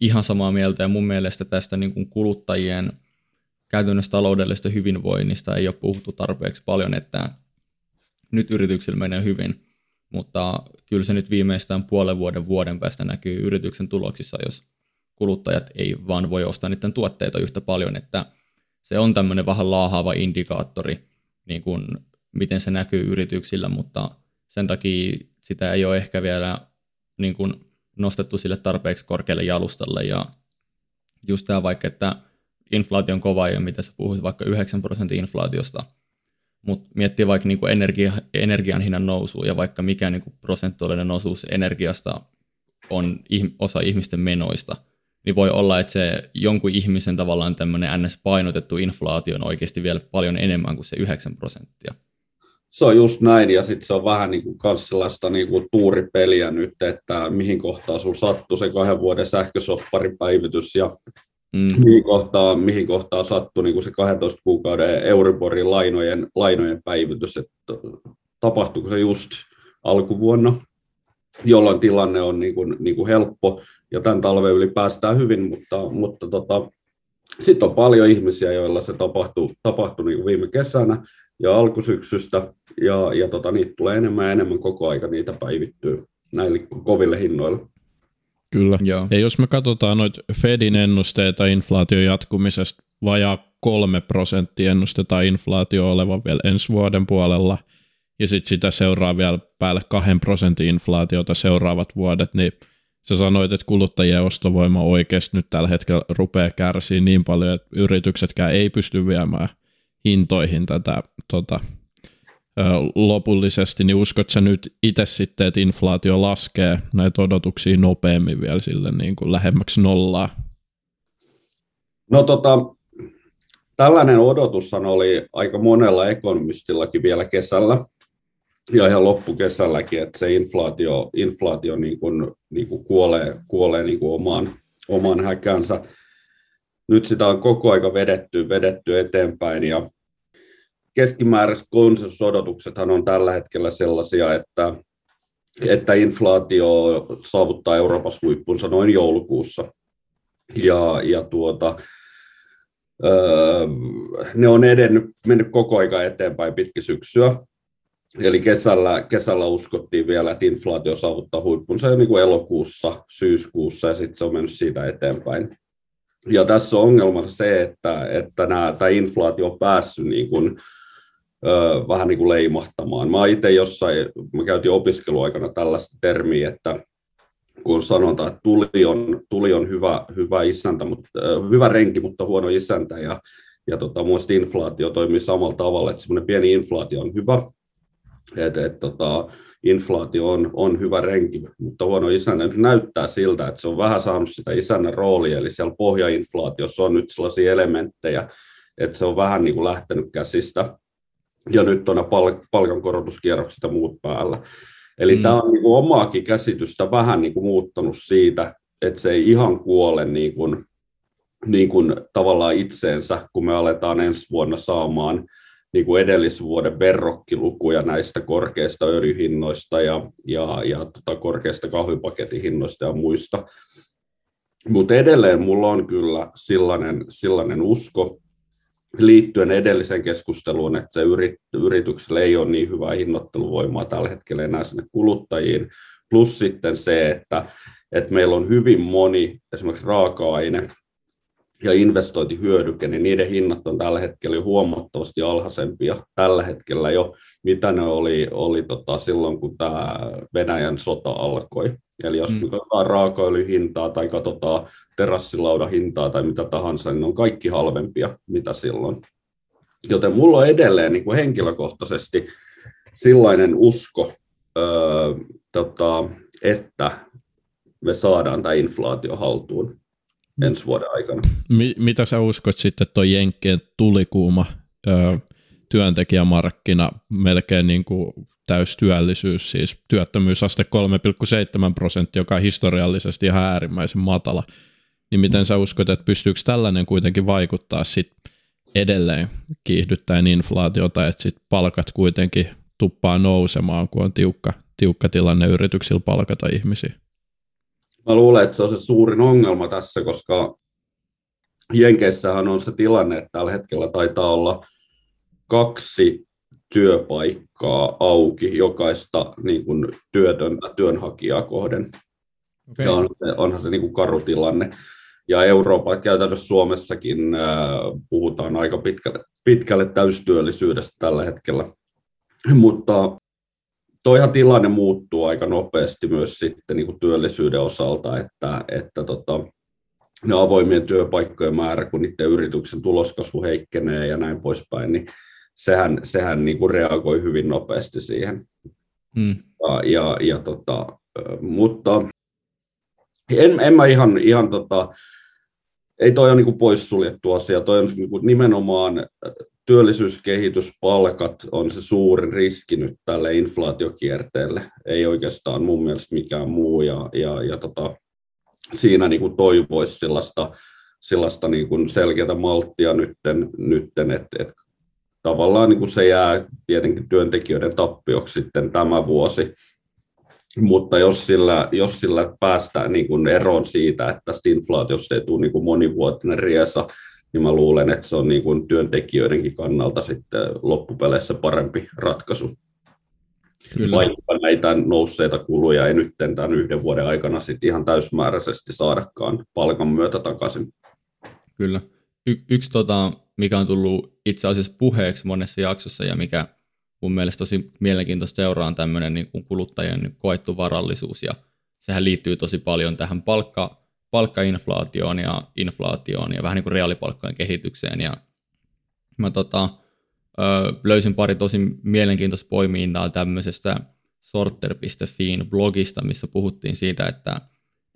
ihan samaa mieltä ja mun mielestä tästä niin kuin kuluttajien käytännössä taloudellisesta hyvinvoinnista ei ole puhuttu tarpeeksi paljon, että nyt yrityksillä menee hyvin, mutta kyllä se nyt viimeistään puolen vuoden vuoden päästä näkyy yrityksen tuloksissa, jos kuluttajat ei vaan voi ostaa niiden tuotteita yhtä paljon, että se on tämmöinen vähän laahaava indikaattori, niin kuin miten se näkyy yrityksillä, mutta sen takia sitä ei ole ehkä vielä niin kuin nostettu sille tarpeeksi korkealle jalustalle. Ja just tämä vaikka, että inflaatio on kova ja mitä sä puhuit vaikka 9 prosentin inflaatiosta, mutta miettii vaikka niin kuin energia, energian hinnan nousu ja vaikka mikä niin kuin prosentuaalinen osuus energiasta on osa ihmisten menoista, niin voi olla, että se jonkun ihmisen tavallaan tämmöinen NS-painotettu inflaatio on oikeasti vielä paljon enemmän kuin se 9 prosenttia. Se on just näin, ja sitten se on vähän niin kuin sellaista niin kuin tuuripeliä nyt, että mihin kohtaan sinulla sattuu se kahden vuoden sähkösopparipäivitys ja mm. mihin, kohtaan, mihin kohtaan sattui niin kuin se 12 kuukauden Euriborin lainojen, lainojen päivitys, että tapahtuuko se just alkuvuonna, jolloin tilanne on niin kuin, niin kuin helppo, ja tämän talven yli päästään hyvin, mutta, mutta tota, sitten on paljon ihmisiä, joilla se tapahtui, tapahtui niin kuin viime kesänä, ja alkusyksystä, ja, ja tota, niitä tulee enemmän ja enemmän koko aika, niitä päivittyy näille koville hinnoille. Kyllä. Joo. Ja jos me katsotaan noita Fedin ennusteita inflaation jatkumisesta, vajaa kolme prosenttia ennustetaan inflaatio olevan vielä ensi vuoden puolella, ja sitten sitä seuraa vielä päälle kahden prosentin inflaatiota seuraavat vuodet, niin sä sanoit, että kuluttajien ostovoima oikeasti nyt tällä hetkellä rupeaa kärsiä niin paljon, että yrityksetkään ei pysty viemään hintoihin tätä tota, lopullisesti, niin uskot sä nyt itse sitten, että inflaatio laskee näitä odotuksia nopeammin vielä sille niin kuin lähemmäksi nollaa? No tota, tällainen odotushan oli aika monella ekonomistillakin vielä kesällä ja ihan loppukesälläkin, että se inflaatio, inflaatio niin kuin, niin kuin kuolee, kuolee niin kuin omaan, omaan häkänsä. Nyt sitä on koko aika vedetty, vedetty eteenpäin ja keskimääräiset konsensusodotuksethan on tällä hetkellä sellaisia, että, että inflaatio saavuttaa Euroopassa huippunsa noin joulukuussa. Ja, ja tuota, öö, ne on edennyt, mennyt koko aika eteenpäin pitkin syksyä. Eli kesällä, kesällä uskottiin vielä, että inflaatio saavuttaa huippunsa jo niin kuin elokuussa, syyskuussa ja sitten se on mennyt siitä eteenpäin. Ja tässä on ongelma se, että, että nämä, tämä inflaatio on päässyt niin kuin vähän niin kuin leimahtamaan. Mä itse jossain, mä käytin opiskeluaikana tällaista termiä, että kun sanotaan, että tuli on, tuli on hyvä, hyvä, isäntä, mutta, hyvä renki, mutta huono isäntä, ja, ja tota, muista inflaatio toimii samalla tavalla, että semmoinen pieni inflaatio on hyvä, että et, tota, inflaatio on, on hyvä renki, mutta huono isäntä. Nyt näyttää siltä, että se on vähän saanut sitä isännän roolia, eli siellä pohjainflaatiossa on nyt sellaisia elementtejä, että se on vähän niin kuin lähtenyt käsistä, ja nyt on pal- palkankorotuskierrokset ja muut päällä. Eli mm. tämä on niin kuin omaakin käsitystä vähän niin kuin muuttanut siitä, että se ei ihan kuole niin kuin, niin kuin tavallaan itseensä, kun me aletaan ensi vuonna saamaan niin kuin edellisvuoden verrokkilukuja näistä korkeista öljyhinnoista ja, ja, ja tota korkeista kahvipaketin hinnoista ja muista. Mutta edelleen mulla on kyllä sellainen, sellainen usko, liittyen edelliseen keskusteluun, että se yrit, yrityksellä ei ole niin hyvää hinnoitteluvoimaa tällä hetkellä enää sinne kuluttajiin, plus sitten se, että, että meillä on hyvin moni esimerkiksi raaka-aine ja investointihyödyke, niin niiden hinnat on tällä hetkellä jo huomattavasti alhaisempia tällä hetkellä jo, mitä ne oli, oli tota silloin, kun tämä Venäjän sota alkoi. Eli jos mm. katsotaan raakaöljyhintaa tai katsotaan terassilaudan hintaa tai mitä tahansa, niin ne on kaikki halvempia, mitä silloin. Joten mulla on edelleen niin kuin henkilökohtaisesti sellainen usko, öö, tota, että me saadaan tämä inflaatio haltuun ensi vuoden aikana. Mitä sä uskot sitten tuo Jenkkien tulikuuma öö, työntekijämarkkina, melkein niin kuin täystyöllisyys, siis työttömyysaste 3,7 prosenttia, joka on historiallisesti ihan äärimmäisen matala, niin miten sä uskot, että pystyykö tällainen kuitenkin vaikuttaa sit edelleen kiihdyttäen inflaatiota, että sit palkat kuitenkin tuppaa nousemaan, kun on tiukka, tiukka tilanne yrityksillä palkata ihmisiä? Mä luulen, että se on se suurin ongelma tässä, koska Jenkeissähän on se tilanne, että tällä hetkellä taitaa olla kaksi työpaikkaa auki jokaista niin kuin työtöntä työnhakijaa kohden. Okay. Ja on, onhan se niin kuin karu tilanne. Ja Euroopan käytännössä Suomessakin äh, puhutaan aika pitkälle, pitkälle täystyöllisyydestä tällä hetkellä. Mutta toihan tilanne muuttuu aika nopeasti myös sitten niin kuin työllisyyden osalta, että, että tota, ne avoimien työpaikkojen määrä, kun niiden yrityksen tuloskasvu heikkenee ja näin poispäin, niin sehän, sehän niin kuin reagoi hyvin nopeasti siihen. Hmm. Ja, ja, ja tota, mutta en, en mä ihan, ihan tota, ei toi ole niin poissuljettu asia, toi on niin nimenomaan työllisyyskehitys, palkat on se suurin riski nyt tälle inflaatiokierteelle, ei oikeastaan mun mielestä mikään muu, ja, ja, ja tota, siinä niin kuin toivoisi sellaista, sellaista niin kuin selkeää malttia nytten, nytten että et tavallaan niin kuin se jää tietenkin työntekijöiden tappioksi sitten tämä vuosi, mutta jos sillä, jos sillä päästään niin kuin eroon siitä, että tästä inflaatiosta ei tule niin kuin monivuotinen riesa, niin mä luulen, että se on niin kuin työntekijöidenkin kannalta sitten loppupeleissä parempi ratkaisu. Kyllä. Vaikka näitä nousseita kuluja ei nyt tämän yhden vuoden aikana sitten ihan täysmääräisesti saadakaan palkan myötä takaisin. Kyllä. Y- yksi, tota, mikä on tullut itse asiassa puheeksi monessa jaksossa ja mikä mun mielestä tosi mielenkiintoista seuraa tämmöinen niin kuin kuluttajien koettu varallisuus ja sehän liittyy tosi paljon tähän palkka, palkkainflaatioon ja inflaatioon ja vähän niin kuin reaalipalkkojen kehitykseen ja mä tota, ö, löysin pari tosi mielenkiintoista poimiintaa tämmöisestä sorter.fiin blogista, missä puhuttiin siitä, että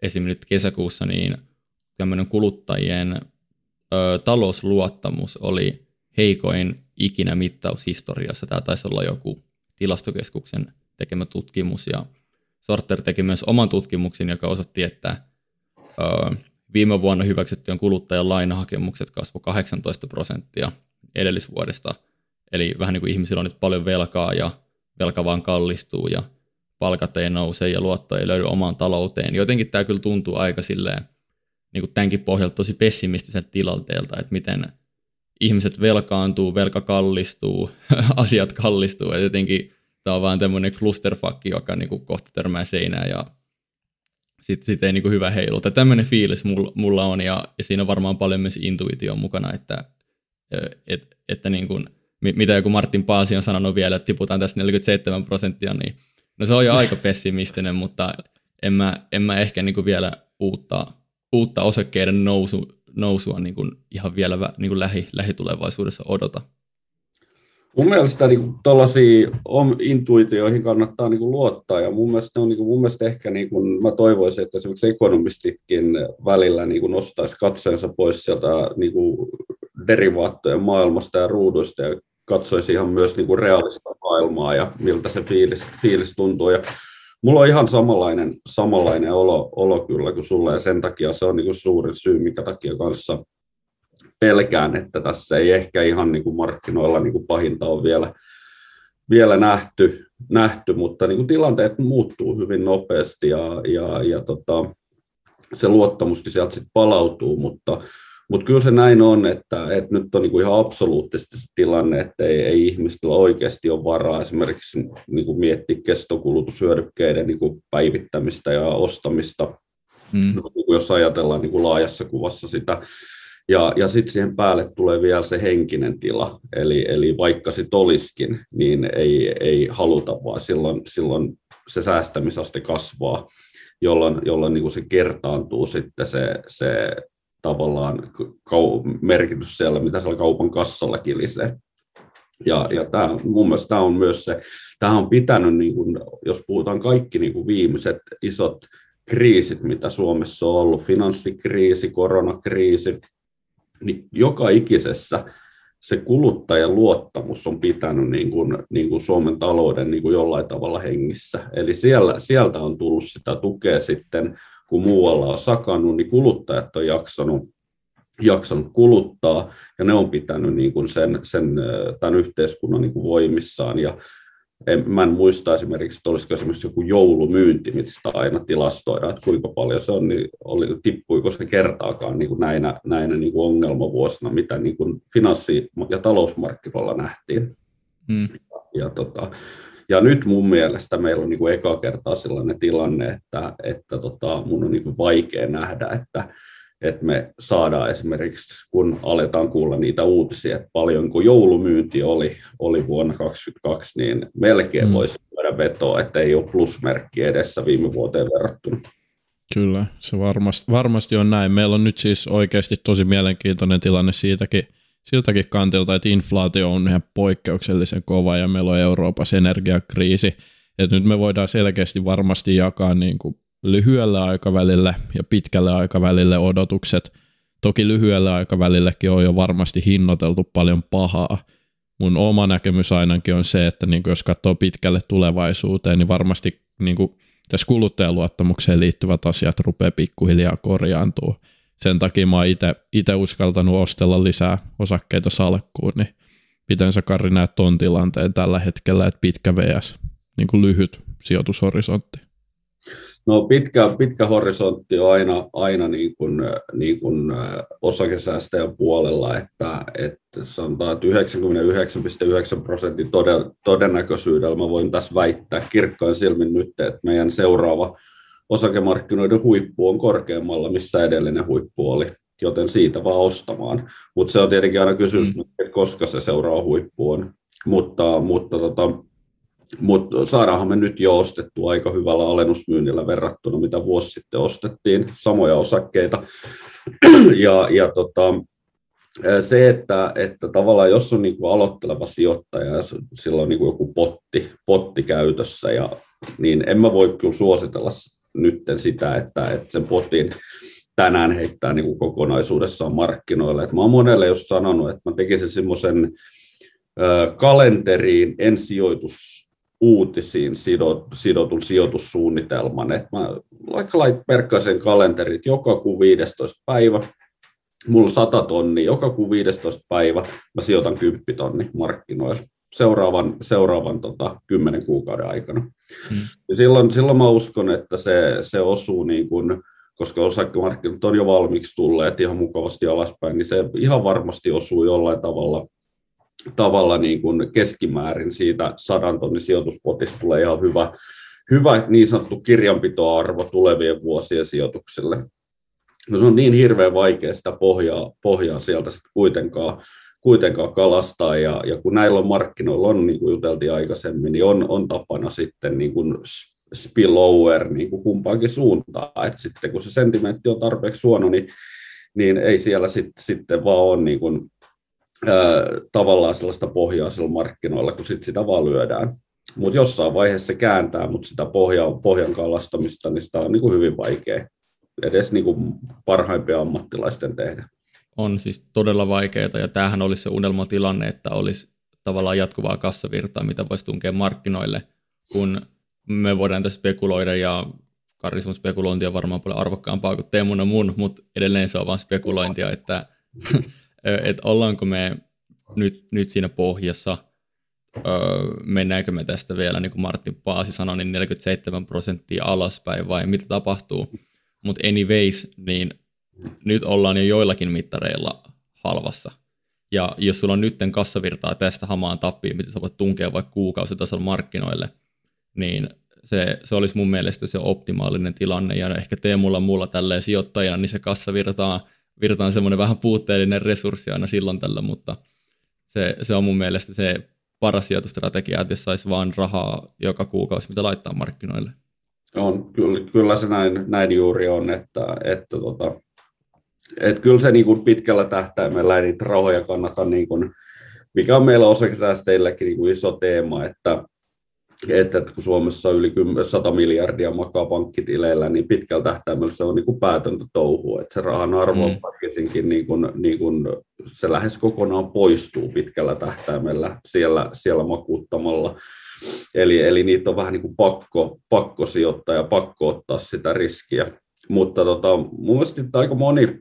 esimerkiksi nyt kesäkuussa niin tämmöinen kuluttajien ö, talousluottamus oli heikoin ikinä mittaushistoriassa. Tämä taisi olla joku tilastokeskuksen tekemä tutkimus ja Sorter teki myös oman tutkimuksen, joka osoitti, että ö, viime vuonna hyväksyttyjen kuluttajan lainahakemukset kasvoi 18 prosenttia edellisvuodesta. Eli vähän niin kuin ihmisillä on nyt paljon velkaa ja velka vaan kallistuu ja palkat ei nouse ja luotto ei löydy omaan talouteen. Jotenkin tämä kyllä tuntuu aika silleen niin kuin tämänkin pohjalta tosi pessimistiseltä tilanteelta, että miten ihmiset velkaantuu, velka kallistuu, *laughs* asiat kallistuu, ja jotenkin tämä on vaan tämmöinen clusterfuck, joka niin kuin kohta törmää seinään ja sitten sit ei niin hyvä heiluta. Tämmöinen fiilis mulla, mulla on ja, ja siinä on varmaan paljon myös intuitio mukana, että, et, että niin mitä joku Martin Paasi on sanonut vielä, että tiputaan tässä 47 prosenttia, niin no se on jo aika pessimistinen, *laughs* mutta en mä, en mä ehkä niin kuin vielä uutta, uutta osakkeiden nousu, nousua niin kuin ihan vielä niin kuin lähi, lähitulevaisuudessa odota. Mun mielestä niin tuollaisiin intuitioihin kannattaa niin kuin luottaa, ja mun mielestä, on, niin kuin, mun mielestä ehkä niin kuin, mä toivoisin, että esimerkiksi ekonomistitkin välillä niin kuin nostaisi katseensa pois sieltä niin kuin derivaattojen maailmasta ja ruuduista ja katsoisi ihan myös niin kuin realista maailmaa ja miltä se fiilis, fiilis tuntuu. Ja mulla on ihan samanlainen, samanlainen olo, olo kyllä kuin sulle ja sen takia se on niin kuin suurin syy, mikä takia kanssa pelkään, että tässä ei ehkä ihan niin kuin markkinoilla niin kuin pahinta on vielä, vielä nähty, nähty mutta niin kuin tilanteet muuttuu hyvin nopeasti ja, ja, ja tota, se luottamuskin sieltä sitten palautuu, mutta mutta kyllä se näin on, että, että nyt on niin kuin ihan absoluuttisesti se tilanne, että ei, ei ihmisillä oikeasti ole varaa esimerkiksi niin kuin miettiä kestokulutushyödykkeiden niin kuin päivittämistä ja ostamista, mm. niin kuin jos ajatellaan niin kuin laajassa kuvassa sitä. Ja, ja sitten siihen päälle tulee vielä se henkinen tila, eli, eli vaikka sitten olisikin, niin ei, ei haluta, vaan silloin, silloin se säästämisaste kasvaa, jolloin, jolloin niin kuin se kertaantuu sitten se, se tavallaan merkitys siellä, mitä siellä kaupan kassalla kilisee. Ja, ja tämä, mun mielestä tämä on myös se, tämä on pitänyt, niin kuin, jos puhutaan kaikki niin kuin viimeiset isot kriisit, mitä Suomessa on ollut, finanssikriisi, koronakriisi, niin joka ikisessä se kuluttajan luottamus on pitänyt niin kuin, niin kuin Suomen talouden niin kuin jollain tavalla hengissä. Eli siellä, sieltä on tullut sitä tukea sitten kun muualla on sakannut, niin kuluttajat on jaksanut, jaksanut kuluttaa, ja ne on pitänyt niin kuin sen, sen, tämän yhteiskunnan niin kuin voimissaan. Ja en, mä en muista esimerkiksi, että olisiko esimerkiksi joku joulumyynti, mistä aina tilastoidaan, että kuinka paljon se on, niin oli, tippuiko se kertaakaan niin kuin näinä, näinä niin kuin ongelmavuosina, mitä niin kuin finanssi- ja talousmarkkinoilla nähtiin. Mm. Ja, ja tota, ja nyt mun mielestä meillä on niin kuin eka kertaa sellainen tilanne, että, että tota, mun on niin kuin vaikea nähdä, että, että me saadaan esimerkiksi, kun aletaan kuulla niitä uutisia, että paljonko joulumyynti oli, oli vuonna 2022, niin melkein mm. voisi voida vetoa, että ei ole plusmerkki edessä viime vuoteen verrattuna. Kyllä, se varmasti, varmasti on näin. Meillä on nyt siis oikeasti tosi mielenkiintoinen tilanne siitäkin, siltäkin kantilta, että inflaatio on ihan poikkeuksellisen kova ja meillä on Euroopassa energiakriisi. Että nyt me voidaan selkeästi varmasti jakaa niin kuin lyhyelle aikavälille ja pitkälle aikavälille odotukset. Toki lyhyelle aikavälillekin on jo varmasti hinnoiteltu paljon pahaa. Mun oma näkemys ainakin on se, että niin jos katsoo pitkälle tulevaisuuteen, niin varmasti niin kuin tässä kuluttajaluottamukseen liittyvät asiat rupeaa pikkuhiljaa korjaantua sen takia mä oon itse uskaltanut ostella lisää osakkeita salkkuun, niin miten sä Kari näet ton tilanteen tällä hetkellä, että pitkä VS, niin kuin lyhyt sijoitushorisontti? No pitkä, pitkä horisontti on aina, aina niin kuin, niin kuin osakesäästäjän puolella, että, että sanotaan, että 99,9 prosentin todennäköisyydellä mä voin tässä väittää kirkkain silmin nyt, että meidän seuraava osakemarkkinoiden huippu on korkeammalla, missä edellinen huippu oli, joten siitä vaan ostamaan. Mutta se on tietenkin aina kysymys, mm. että koska se seuraava huippu on. Mutta, mutta tota, mutta saadaanhan me nyt jo ostettu aika hyvällä alennusmyynnillä verrattuna, mitä vuosi sitten ostettiin, samoja osakkeita. *clears throat* ja, ja tota, se, että, että tavallaan jos on niin kuin aloitteleva sijoittaja ja sillä on niin kuin joku potti, potti käytössä, ja, niin en mä voi kyllä suositella nyt sitä, että, että sen potin tänään heittää niin kuin kokonaisuudessaan markkinoille. Et mä oon monelle just sanonut, että mä tekisin semmoisen kalenteriin en sijoitus uutisiin sidotun sijoitussuunnitelman. Et mä vaikka lait perkkaisen kalenterit joka kuu 15 päivä, mulla on 100 tonnia, joka kuu 15 päivä mä sijoitan 10 tonni markkinoille seuraavan, seuraavan tota, 10 kuukauden aikana. Hmm. Ja silloin, silloin mä uskon, että se, se osuu niin kuin, koska osakemarkkinat on jo valmiiksi tulleet ihan mukavasti alaspäin, niin se ihan varmasti osuu jollain tavalla, tavalla niin kuin keskimäärin siitä sadan tonnin sijoituspotista tulee ihan hyvä, hyvä niin sanottu kirjanpitoarvo tulevien vuosien sijoituksille. No se on niin hirveän vaikea sitä pohjaa, pohjaa sieltä sitten kuitenkaan kuitenkaan kalastaa, ja, ja kun näillä on markkinoilla on, niin kuin juteltiin aikaisemmin, niin on, on tapana sitten niin kuin spillover niin kuin kumpaankin suuntaan, että sitten kun se sentimentti on tarpeeksi huono, niin, niin ei siellä sit, sitten vaan ole niin kuin, ää, tavallaan sellaista pohjaa sillä markkinoilla, kun sit sitä vaan lyödään. Mutta jossain vaiheessa se kääntää, mutta sitä pohjan, pohjan kalastamista, niin sitä on niin kuin hyvin vaikea edes niin kuin parhaimpia ammattilaisten tehdä. On siis todella vaikeaa, ja tämähän olisi se unelmatilanne, että olisi tavallaan jatkuvaa kassavirtaa, mitä voisi tunkea markkinoille, kun me voidaan tässä spekuloida, ja Karismun spekulointi on varmaan paljon arvokkaampaa kuin Teemun ja mun, mutta edelleen se on vain spekulointia, että, *laughs* että ollaanko me nyt, nyt siinä pohjassa – öö, mennäänkö me tästä vielä, niin kuin Martin Paasi sanoi, niin 47 prosenttia alaspäin vai mitä tapahtuu. Mutta anyways, niin nyt ollaan jo joillakin mittareilla halvassa. Ja jos sulla on nytten kassavirtaa tästä hamaan tappiin, mitä sä voit tunkea vaikka kuukausitasolla markkinoille, niin se, se olisi mun mielestä se optimaalinen tilanne. Ja ehkä Teemulla mulla tälleen sijoittajana, niin se kassavirta virta on semmoinen vähän puutteellinen resurssi aina silloin tällä, mutta se, se on mun mielestä se paras sijoitustrategia, että jos saisi vaan rahaa joka kuukausi, mitä laittaa markkinoille. On, kyllä, kyllä se näin, näin juuri on, että, että tota, että kyllä se niin kuin pitkällä tähtäimellä ei niitä rahoja kannata, niin kuin, mikä on meillä osakesäästeilläkin niin kuin iso teema, että, että kun Suomessa yli 100 miljardia makaa pankkitileillä, niin pitkällä tähtäimellä se on niin kuin päätöntä touhua, että se rahan arvo mm. niin kuin, niin kuin, se lähes kokonaan poistuu pitkällä tähtäimellä siellä, siellä makuuttamalla. Eli, eli niitä on vähän niin kuin pakko, pakko sijoittaa ja pakko ottaa sitä riskiä. Mutta tota, mun mielestä aika moni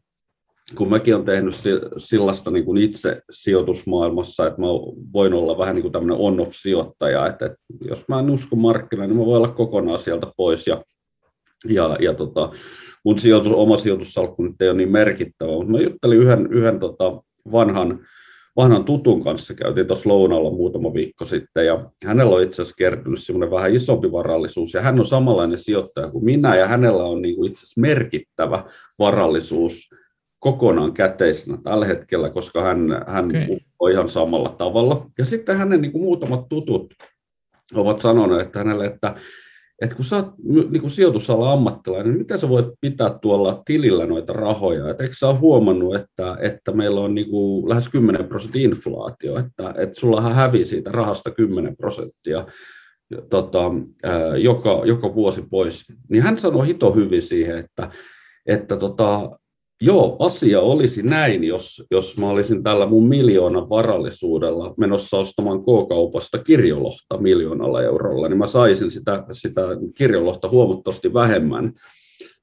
kun mäkin olen tehnyt sellaista niin kuin itse sijoitusmaailmassa, että mä voin olla vähän niin kuin tämmöinen on-off-sijoittaja, että, että jos mä en usko markkinaan, niin mä voin olla kokonaan sieltä pois ja, ja, ja tota, mun sijoitus, oma sijoitussalkku nyt ei ole niin merkittävä, mutta mä juttelin yhden, yhden tota vanhan, vanhan tutun kanssa, käytiin tuossa lounalla muutama viikko sitten, ja hänellä on itse asiassa kertynyt semmoinen vähän isompi varallisuus, ja hän on samanlainen sijoittaja kuin minä, ja hänellä on niin kuin itse asiassa merkittävä varallisuus kokonaan käteisenä tällä hetkellä, koska hän, hän okay. on ihan samalla tavalla. Ja sitten hänen niin kuin muutamat tutut ovat sanoneet että hänelle, että, että kun sä oot niin kuin sijoitusala ammattilainen, niin miten sä voit pitää tuolla tilillä noita rahoja? Et eikö sä ole huomannut, että, että meillä on niin kuin lähes 10 prosenttia inflaatio, että, että sullahan hävii siitä rahasta 10 prosenttia tota, joka, joka vuosi pois. Niin hän sanoi hito hyvin siihen, että, että tota, Joo, asia olisi näin, jos, jos mä olisin tällä mun miljoonan varallisuudella menossa ostamaan K-kaupasta kirjolohta miljoonalla eurolla, niin mä saisin sitä, sitä kirjolohta huomattavasti vähemmän,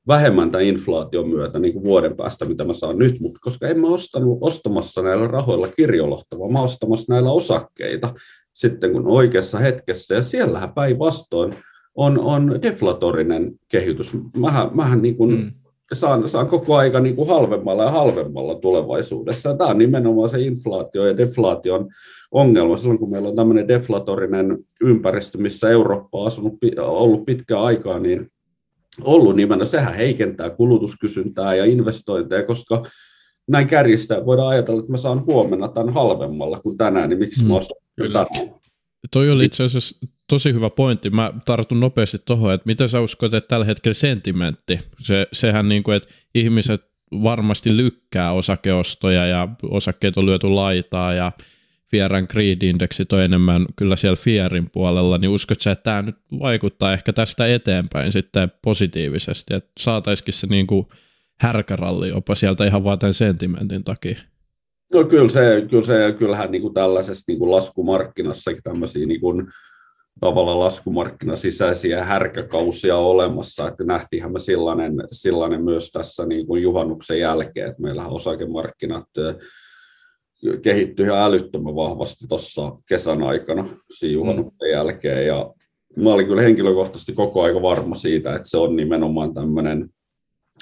vähemmän tämän inflaation myötä niin kuin vuoden päästä, mitä mä saan nyt, mutta koska en mä ostanut ostamassa näillä rahoilla kirjolohta, vaan mä ostamassa näillä osakkeita sitten kun oikeassa hetkessä, ja siellähän päinvastoin on, on deflatorinen kehitys. Mähän, mähän niin kuin, mm saan, saan koko aika niin kuin halvemmalla ja halvemmalla tulevaisuudessa. Tämä on nimenomaan se inflaatio ja deflaation ongelma silloin, kun meillä on tämmöinen deflatorinen ympäristö, missä Eurooppa on asunut, ollut pitkään aikaa, niin ollut nimenomaan, sehän heikentää kulutuskysyntää ja investointeja, koska näin kärjistä voidaan ajatella, että mä saan huomenna tämän halvemmalla kuin tänään, niin miksi mm, mä ostan tänään? Toi oli itse asiassa tosi hyvä pointti. Mä tartun nopeasti tuohon, että mitä sä uskot, että tällä hetkellä sentimentti, se, sehän niin kuin, että ihmiset varmasti lykkää osakeostoja ja osakkeet on lyöty laitaa ja Fieran Greed-indeksit on enemmän kyllä siellä Fierin puolella, niin uskot sä, että tämä nyt vaikuttaa ehkä tästä eteenpäin sitten positiivisesti, että saataisikin se niin kuin härkäralli jopa sieltä ihan vaan tämän sentimentin takia? No kyllä se, kyllä se kyllähän niin kuin tällaisessa niin kuin laskumarkkinassakin tämmöisiä niin kuin, tavalla laskumarkkina sisäisiä härkäkausia olemassa, että nähtiinhän me sellainen, sellainen myös tässä niin kuin juhannuksen jälkeen, että meillähän osakemarkkinat kehittyi ihan älyttömän vahvasti tuossa kesän aikana siinä juhannuksen jälkeen, ja mä olin kyllä henkilökohtaisesti koko aika varma siitä, että se on nimenomaan tämmöinen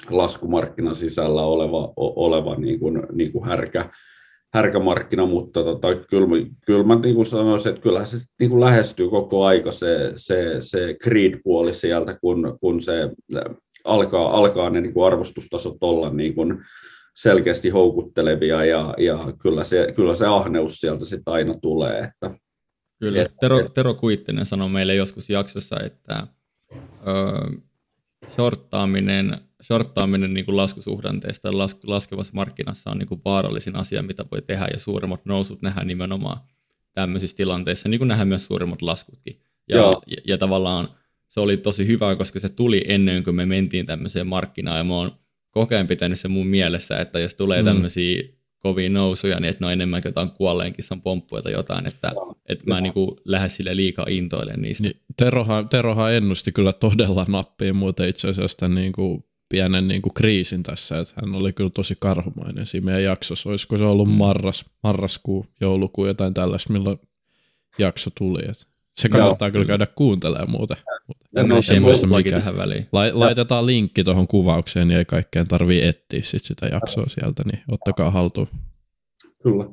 laskumarkkinan sisällä oleva, oleva niin kuin, niin kuin härkä, härkämarkkina, mutta tota, kyllä, kyllä mä niin kuin sanoisin, että kyllähän se niin kuin lähestyy koko aika se, se, se greed-puoli sieltä, kun, kun se alkaa, alkaa ne niin kuin arvostustasot olla niin kuin selkeästi houkuttelevia ja, ja kyllä, se, kyllä se ahneus sieltä sitten aina tulee. Että, kyllä, et, Tero, Tero Kuittinen sanoi meille joskus jaksossa, että ö, shorttaaminen, shorttaaminen niin kuin laskusuhdanteesta las, laskevassa markkinassa on niin kuin vaarallisin asia, mitä voi tehdä, ja suuremmat nousut nähdään nimenomaan tämmöisissä tilanteissa, niin kuin nähdään myös suuremmat laskutkin. Ja, ja, ja tavallaan se oli tosi hyvä, koska se tuli ennen kuin me mentiin tämmöiseen markkinaan, ja mä oon koko ajan pitänyt se mun mielessä, että jos tulee mm. tämmöisiä kovia nousuja, niin että no enemmän kuin jotain kuolleen kissan pomppuja tai jotain, että, että mä niin kuin lähde sille liikaa intoilen niistä. Niin, Terohan, Terohan ennusti kyllä todella nappiin muuten itse asiassa tämän niin kuin pienen niin kuin kriisin tässä, että hän oli kyllä tosi karhumainen siinä meidän jaksossa. Olisiko se ollut mm. marras, marraskuu, joulukuu, jotain tällaista, milloin jakso tuli. Että se kannattaa Joo. kyllä käydä kuuntelemaan muuten. No, ei muista mikä. väliin. La- laitetaan linkki tuohon kuvaukseen, niin ei kaikkeen tarvii etsiä sit sitä jaksoa sieltä, niin ottakaa haltuun. Kyllä.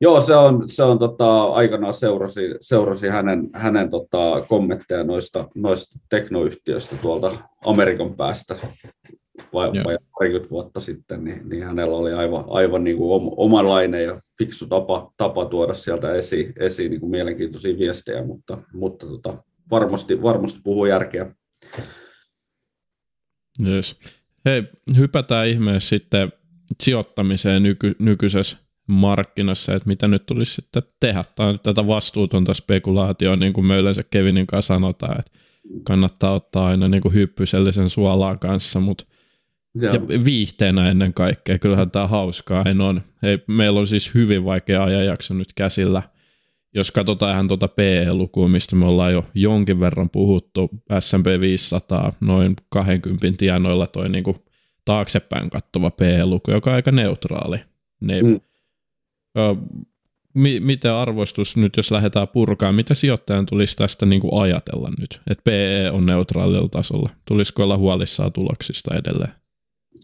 Joo, se on, se on tota, aikanaan seurasi, seurasi hänen, hänen tota, kommentteja noista, noista teknoyhtiöistä tuolta Amerikan päästä vai, vai parikymmentä vuotta sitten, niin, niin hänellä oli aivan, aivan niin kuin omanlainen ja fiksu tapa, tapa tuoda sieltä esiin, esiin niin kuin mielenkiintoisia viestejä, mutta, mutta tota, varmasti, varmasti puhuu järkeä. Yes. Hei, hypätään ihmeessä sitten sijoittamiseen nyky, nykyisessä markkinassa, että mitä nyt tulisi sitten tehdä. Tämä on tätä vastuutonta spekulaatioa, niin kuin me yleensä Kevinin kanssa sanotaan, että kannattaa ottaa aina niin kuin hyppysellisen suolaa kanssa, mutta ja viihteenä ennen kaikkea. Kyllähän tämä hauskaa en on. Hei, meillä on siis hyvin vaikea ajanjakso nyt käsillä. Jos katsotaan ihan tuota PE-lukua, mistä me ollaan jo jonkin verran puhuttu, S&P 500 noin 20 tienoilla toi niinku taaksepäin kattova PE-luku, joka on aika neutraali. Ne, mm. Mi, miten arvostus nyt, jos lähdetään purkaa, mitä sijoittajan tulisi tästä niinku ajatella nyt, että PE on neutraalilla tasolla? Tulisiko olla huolissaan tuloksista edelleen?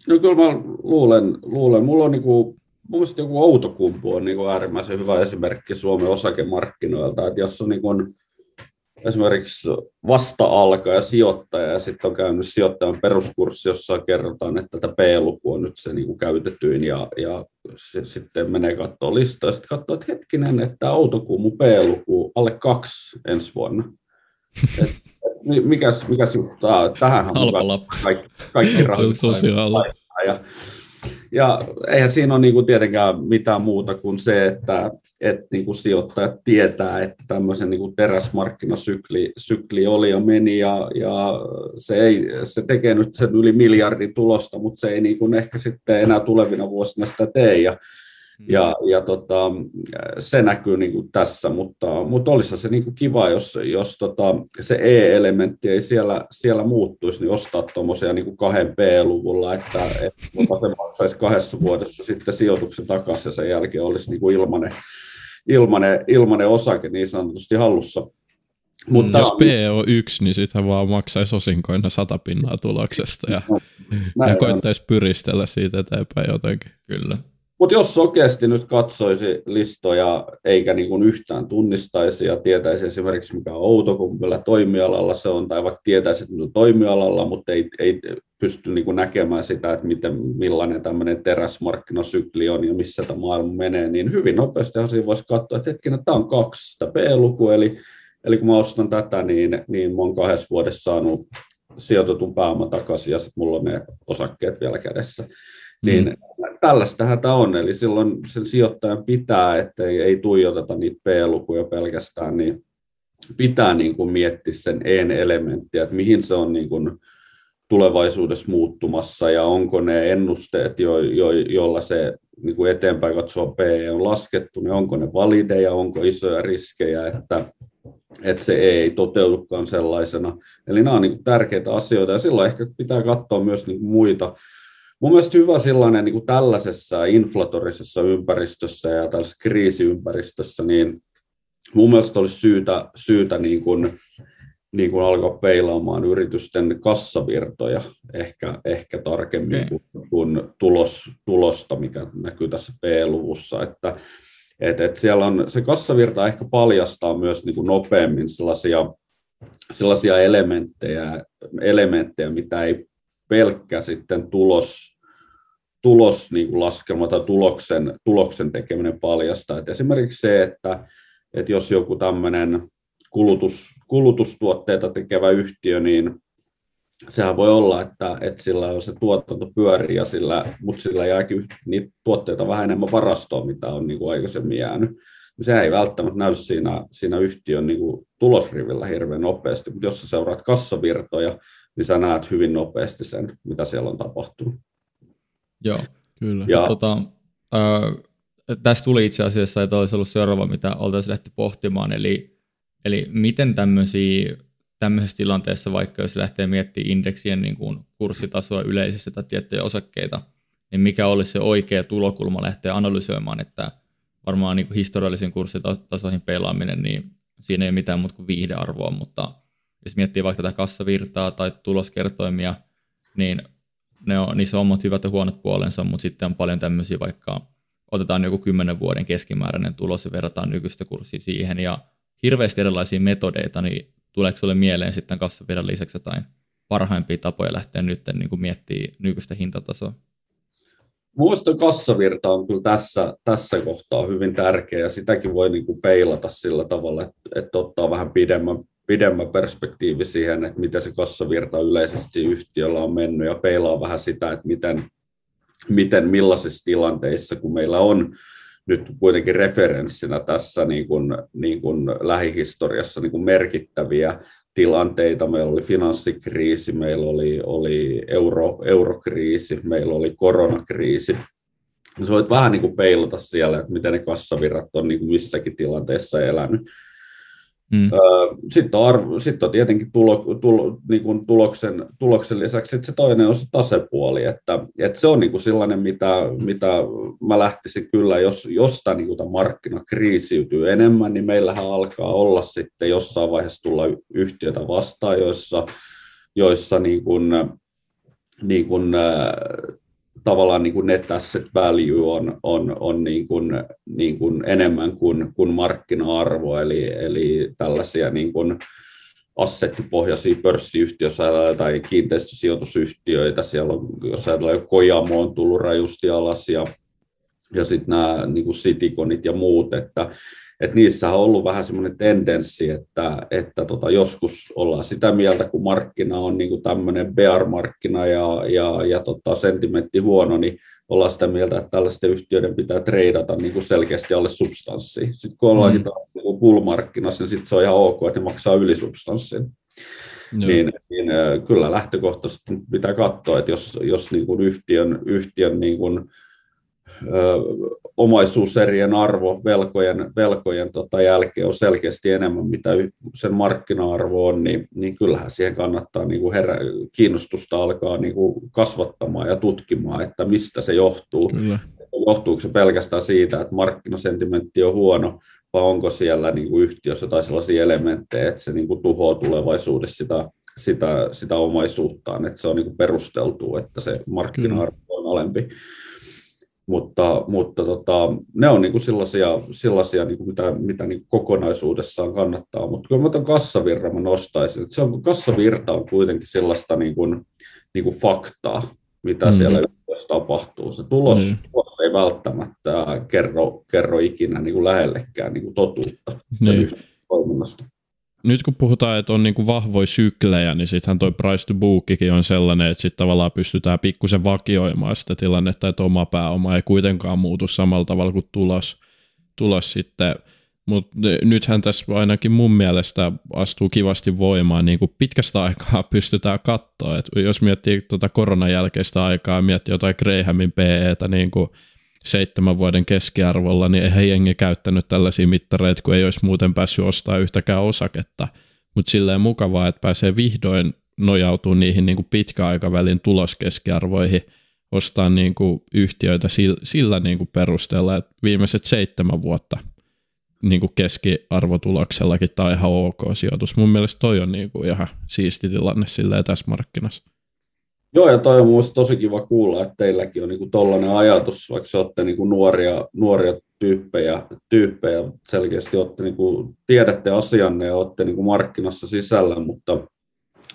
No kyllä mä luulen, luulen. mulla on niin kuin, mun mielestä joku Outokumpu on niin kuin äärimmäisen hyvä esimerkki Suomen osakemarkkinoilta, että jos on niin kuin esimerkiksi vasta-alkaja sijoittaja ja sitten on käynyt sijoittajan peruskurssi, jossa kerrotaan, että tätä P-luku on nyt se niin kuin käytetyin ja, ja se, sitten menee katsoa listaa ja sitten katsoo, että hetkinen, että Outokumpu P-luku alle kaksi ensi vuonna. *laughs* Et mikäs, mikäs juttu tähän kaikki, kaikki rahat ja, ja eihän siinä ole niin kuin tietenkään mitään muuta kuin se, että, että niin kuin sijoittajat tietää, että tämmöisen niin kuin teräsmarkkinasykli sykli oli ja meni, ja, ja se, ei, se tekee nyt sen yli miljardin tulosta, mutta se ei niin kuin ehkä sitten enää tulevina vuosina sitä tee, ja ja, ja tota, se näkyy niin kuin tässä, mutta, mutta olisi se niin kuin kiva, jos, jos tota, se E-elementti ei siellä, siellä muuttuisi, niin ostaa tuommoisia niin kahden P-luvulla, että, että se maksaisi kahdessa vuodessa sitten sijoituksen takaisin ja sen jälkeen olisi niin kuin ilmanen, ilmanen, ilmanen osake niin sanotusti hallussa. Mutta, Jos P on yksi, niin sitten vaan maksaisi osinkoina sata pinnaa tuloksesta ja, no, ja koittaisi pyristellä siitä eteenpäin jotenkin. Kyllä. Mutta jos sokeasti nyt katsoisi listoja eikä niin kuin yhtään tunnistaisi ja tietäisi esimerkiksi mikä on Outokumpilla toimialalla se on, tai vaikka tietäisi, että on toimialalla, mutta ei, ei pysty niin kuin näkemään sitä, että miten, millainen tämmöinen teräsmarkkinasykli on ja missä tämä maailma menee, niin hyvin nopeasti siinä voisi katsoa, että hetkinen, tämä on kaksi sitä P-luku, eli, eli kun mä ostan tätä, niin, niin mä oon kahdessa vuodessa saanut sijoitetun pääoman takaisin ja sitten mulla on ne osakkeet vielä kädessä. Niin mm. tällaistähän tämä on, eli silloin sen sijoittajan pitää, että ei, ei tuijoteta niitä P-lukuja pelkästään, niin pitää niin kuin miettiä sen E-elementtiä, että mihin se on niin kuin tulevaisuudessa muuttumassa ja onko ne ennusteet, jo, jo, joilla se niin kuin eteenpäin katsoa P on laskettu, niin onko ne valideja, onko isoja riskejä, että, että se ei toteudukaan sellaisena. Eli nämä on niin tärkeitä asioita ja silloin ehkä pitää katsoa myös niin kuin muita Mun mielestä hyvä sellainen niin kuin tällaisessa inflatorisessa ympäristössä ja tällaisessa kriisiympäristössä, niin mun mielestä olisi syytä, syytä niin kuin, niin kuin alkaa peilaamaan yritysten kassavirtoja ehkä, ehkä tarkemmin okay. kuin, kuin tulos, tulosta, mikä näkyy tässä P-luvussa. Että, et, et siellä on, se kassavirta ehkä paljastaa myös niin kuin nopeammin sellaisia, sellaisia elementtejä, elementtejä, mitä ei pelkkä sitten tulos, tulos niin kuin laskelma tai tuloksen, tuloksen tekeminen paljastaa. Et esimerkiksi se, että, että jos joku tämmöinen kulutus, kulutustuotteita tekevä yhtiö, niin sehän voi olla, että, että sillä on se tuotanto pyörii, ja sillä, mutta sillä jääkin niitä tuotteita vähän enemmän varastoon, mitä on niin kuin aikaisemmin jäänyt. Se ei välttämättä näy siinä, siinä yhtiön niin kuin tulosrivillä hirveän nopeasti, mutta jos sä seuraat kassavirtoja, niin sä näet hyvin nopeasti sen, mitä siellä on tapahtunut. Joo, kyllä. Ja, tota, äh, tästä tuli itse asiassa, että olisi ollut seuraava, mitä oltaisiin lähty pohtimaan, eli, eli miten tämmöisiä tämmöisessä tilanteessa, vaikka jos lähtee miettimään indeksien niin kuin kurssitasoa yleisesti tai tiettyjä osakkeita, niin mikä olisi se oikea tulokulma lähteä analysoimaan, että varmaan niin kuin historiallisen kurssitasoihin pelaaminen, niin siinä ei ole mitään muuta kuin viihdearvoa, mutta jos miettii vaikka tätä kassavirtaa tai tuloskertoimia, niin ne on, niissä on omat hyvät ja huonot puolensa, mutta sitten on paljon tämmöisiä vaikka otetaan joku kymmenen vuoden keskimääräinen tulos ja verrataan nykyistä kurssia siihen ja hirveästi erilaisia metodeita, niin tuleeko sinulle mieleen sitten kassavirran lisäksi jotain parhaimpia tapoja lähteä nyt niin kuin miettimään nykyistä hintatasoa? Muista kassavirta on kyllä tässä, tässä kohtaa hyvin tärkeä ja sitäkin voi niin kuin peilata sillä tavalla, että, että ottaa vähän pidemmän, pidemmän perspektiivi siihen, että miten se kassavirta yleisesti yhtiöllä on mennyt ja peilaa vähän sitä, että miten, miten millaisissa tilanteissa, kun meillä on nyt kuitenkin referenssinä tässä niin kuin, niin kuin lähihistoriassa niin kuin merkittäviä tilanteita. Meillä oli finanssikriisi, meillä oli, oli euro, eurokriisi, meillä oli koronakriisi. Se voit vähän niin kuin peilata siellä, että miten ne kassavirrat on niin kuin missäkin tilanteessa elänyt. Mm. Sitten on, sitten on tietenkin tulo, tulo, niin kuin tuloksen, tuloksen lisäksi se toinen on se tasepuoli, että, että se on niin kuin sellainen, mitä, mitä mä lähtisin kyllä, jos, jos tämä, niin markkina kriisiytyy enemmän, niin meillähän alkaa olla sitten jossain vaiheessa tulla yhtiötä vastaan, joissa, joissa niin kuin, niin kuin, tavallaan niin kuin net asset value on, on, on niin kuin, niin kuin enemmän kuin, kuin markkina-arvo, eli, eli tällaisia niin kuin assettipohjaisia pörssiyhtiöitä tai kiinteistösijoitusyhtiöitä, siellä on, jos ajatellaan, Kojamo on tullut rajusti alas ja, ja sitten nämä niin kuin Citiconit ja muut, että että niissä on ollut vähän semmoinen tendenssi, että, että tota, joskus ollaan sitä mieltä, kun markkina on niin tämmöinen bear-markkina ja, ja, ja tota, sentimentti huono, niin ollaan sitä mieltä, että tällaisten yhtiöiden pitää treidata niin kuin selkeästi alle substanssiin. Sitten kun ollaankin mm. taas niin bull-markkinassa, niin sitten se on ihan ok, että ne maksaa yli substanssin. Niin, niin, kyllä lähtökohtaisesti pitää katsoa, että jos, jos niin kuin yhtiön, yhtiön niin kuin, omaisuuserien arvo velkojen, velkojen tota jälkeen on selkeästi enemmän, mitä sen markkina-arvo on, niin, niin kyllähän siihen kannattaa niin kuin herä, kiinnostusta alkaa niin kuin kasvattamaan ja tutkimaan, että mistä se johtuu. Kyllä. Johtuuko se pelkästään siitä, että markkinasentimentti on huono, vai onko siellä niin kuin yhtiössä tai sellaisia elementtejä, että se niin kuin tuhoaa tulevaisuudessa sitä, sitä, sitä omaisuuttaan, että se on niin kuin perusteltu, että se markkina-arvo on alempi mutta, mutta tota, ne on niin kuin sellaisia, sellaisia niin kuin mitä, mitä niin kuin kokonaisuudessaan kannattaa, mutta kyllä mä tuon kassavirran mä nostaisin, se on, kassavirta on kuitenkin sellaista niin kuin, niin kuin faktaa, mitä mm. siellä yhdessä tapahtuu. Se tulos, mm. tulos ei välttämättä kerro, kerro ikinä niin kuin lähellekään niin kuin totuutta mm. toiminnasta nyt kun puhutaan, että on niinku vahvoja syklejä, niin sittenhän toi price to bookikin on sellainen, että sitten tavallaan pystytään pikkusen vakioimaan sitä tilannetta, että oma pääoma ei kuitenkaan muutu samalla tavalla kuin tulos, tulos sitten. Mutta nythän tässä ainakin mun mielestä astuu kivasti voimaan, niin kuin pitkästä aikaa *laughs* pystytään katsoa, että jos miettii tuota koronan jälkeistä aikaa, miettii jotain Grahamin PEtä, niin kuin seitsemän vuoden keskiarvolla, niin eihän jengi käyttänyt tällaisia mittareita, kun ei olisi muuten päässyt ostamaan yhtäkään osaketta. Mutta silleen mukavaa, että pääsee vihdoin nojautumaan niihin niin kuin pitkäaikavälin tuloskeskiarvoihin, ostaa niin kuin yhtiöitä sillä, sillä niin kuin perusteella, että viimeiset seitsemän vuotta niin kuin keskiarvotuloksellakin tämä on ihan ok sijoitus. Mun mielestä toi on niin kuin ihan siisti tilanne silleen tässä markkinassa. Joo, ja toi on minusta tosi kiva kuulla, että teilläkin on niinku tollainen ajatus, vaikka olette niinku nuoria, nuoria tyyppejä, tyyppejä, selkeästi olette niinku, tiedätte asianne ja olette niinku markkinassa sisällä, mutta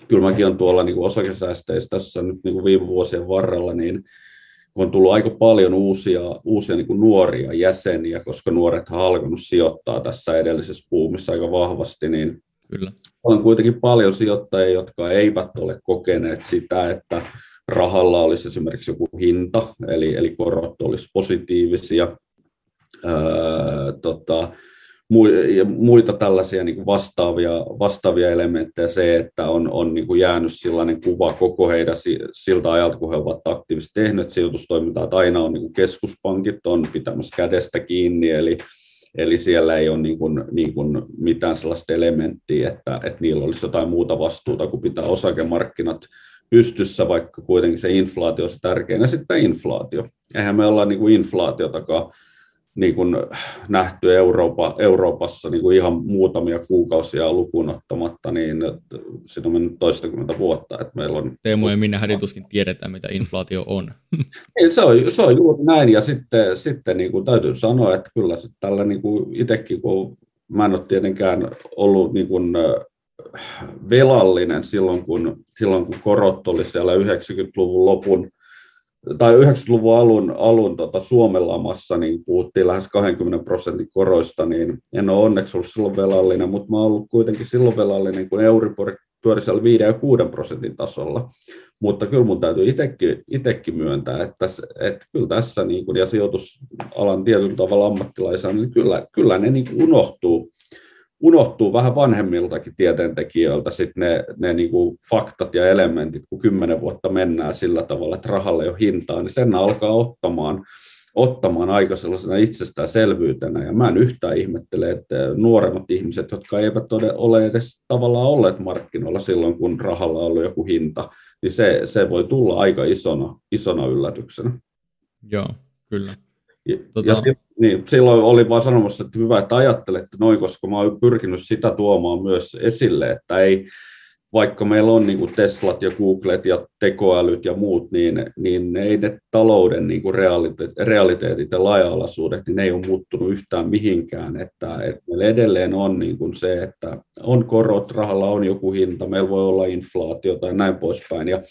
kyllä mäkin on tuolla niinku osakesäästeissä tässä nyt niinku viime vuosien varrella, niin on tullut aika paljon uusia, uusia niin kuin nuoria jäseniä, koska nuoret on alkanut sijoittaa tässä edellisessä puumissa aika vahvasti, niin Kyllä. on kuitenkin paljon sijoittajia, jotka eivät ole kokeneet sitä, että rahalla olisi esimerkiksi joku hinta, eli, eli korot olisi positiivisia. Öö, tota, ja muita tällaisia niin vastaavia, vastaavia elementtejä, se, että on, on niin jäänyt sellainen kuva koko heidän siltä ajalta, kun he ovat aktiivisesti tehneet sijoitustoimintaa, että aina on niin keskuspankit on pitämässä kädestä kiinni, eli, eli siellä ei ole niin kuin, niin kuin mitään sellaista elementtiä, että, että niillä olisi jotain muuta vastuuta, kuin pitää osakemarkkinat pystyssä, vaikka kuitenkin se inflaatio olisi tärkeä. Ja sitten inflaatio. Eihän me olla niin kuin inflaatiotakaan niin kuin nähty Eurooppa, Euroopassa niin kuin ihan muutamia kuukausia lukuun ottamatta, niin se on mennyt toistakymmentä vuotta. Että meillä on... Teemu ja minä hädituskin tiedetään, mitä inflaatio on. *laughs* se, on se on juuri näin, ja sitten, sitten niin kuin täytyy sanoa, että kyllä sitten tällä niin kuin itsekin, kun mä en ole tietenkään ollut niin kuin velallinen silloin kun, silloin, kun korot oli siellä 90-luvun lopun tai 90-luvun alun, alun tota Suomen lamassa, niin puhuttiin lähes 20 prosentin koroista, niin en ole onneksi ollut silloin velallinen, mutta mä olen ollut kuitenkin silloin velallinen, kun Euribor pyöri siellä 5 ja 6 prosentin tasolla. Mutta kyllä mun täytyy itsekin myöntää, että, että kyllä tässä niin kuin, ja sijoitusalan tietyllä tavalla ammattilaisena, niin kyllä, kyllä ne niin unohtuu unohtuu vähän vanhemmiltakin tieteentekijöiltä sit ne, ne niin kuin faktat ja elementit, kun kymmenen vuotta mennään sillä tavalla, että rahalle ei ole hintaa, niin sen alkaa ottamaan, ottamaan aika sellaisena itsestäänselvyytenä. Ja mä en yhtään ihmettele, että nuoremmat ihmiset, jotka eivät ole edes tavallaan olleet markkinoilla silloin, kun rahalla on ollut joku hinta, niin se, se voi tulla aika isona, isona yllätyksenä. Joo, kyllä. Ja, tota... ja niin, silloin oli vaan sanomassa, että hyvä, että ajattelette noin, koska mä oon pyrkinyt sitä tuomaan myös esille, että ei, vaikka meillä on niin Teslat ja Googlet ja tekoälyt ja muut, niin, niin ei ne talouden niin kuin realiteetit, realiteetit ja laaja-alaisuudet, niin ne ei ole muuttunut yhtään mihinkään. Että, että meillä edelleen on niin kuin se, että on korot, rahalla on joku hinta, meillä voi olla inflaatio tai näin poispäin. Ja,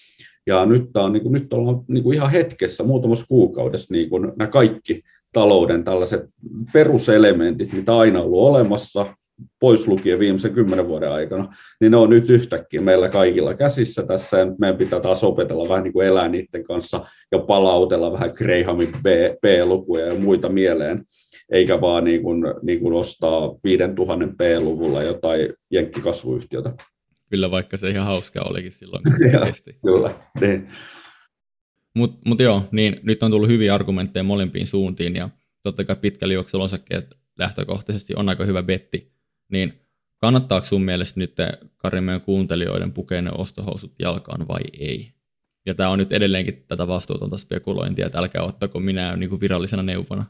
ja nyt, on, niin kuin, nyt ollaan niin kuin ihan hetkessä, muutamassa kuukaudessa niin kuin nämä kaikki talouden tällaiset peruselementit, mitä aina ollut olemassa, pois lukien viimeisen kymmenen vuoden aikana, niin ne on nyt yhtäkkiä meillä kaikilla käsissä tässä, ja nyt meidän pitää taas opetella vähän niin kuin elää niiden kanssa ja palautella vähän Grahamin P-lukuja ja muita mieleen, eikä vaan niin kuin, niin kuin ostaa 5000 P-luvulla jotain jenkkikasvuyhtiötä. Kyllä, vaikka se ihan hauskaa olikin silloin. *laughs* kyllä, niin. Mutta mut joo, niin nyt on tullut hyviä argumentteja molempiin suuntiin ja totta kai pitkällä juoksulla osakkeet lähtökohtaisesti on aika hyvä betti, niin kannattaako sun mielestä nyt Kari meidän kuuntelijoiden pukea ne ostohousut jalkaan vai ei? Ja tämä on nyt edelleenkin tätä vastuutonta spekulointia, että älkää ottako minä niin virallisena neuvona.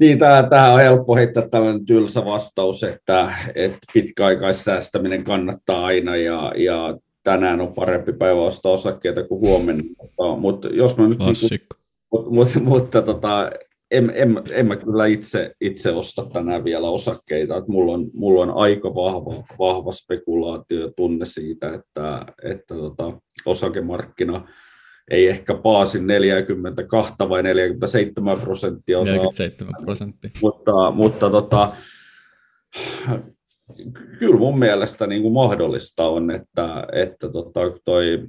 Niin, tähän on helppo heittää tällainen tylsä vastaus, että, että pitkäaikaissäästäminen kannattaa aina ja, ja tänään on parempi päivä ostaa osakkeita kuin huomenna. Mutta, mutta jos mä nyt... Niin kuin, mutta, mutta tota, en, en, en mä kyllä itse, itse osta tänään vielä osakkeita. Että mulla, on, mulla on aika vahva, vahva spekulaatio ja tunne siitä, että, että tota, osakemarkkina ei ehkä paasin 42 vai 47 prosenttia. 47 prosenttia. Mutta, mutta tota, kyllä mun mielestä niin kuin mahdollista on, että, että tota, toi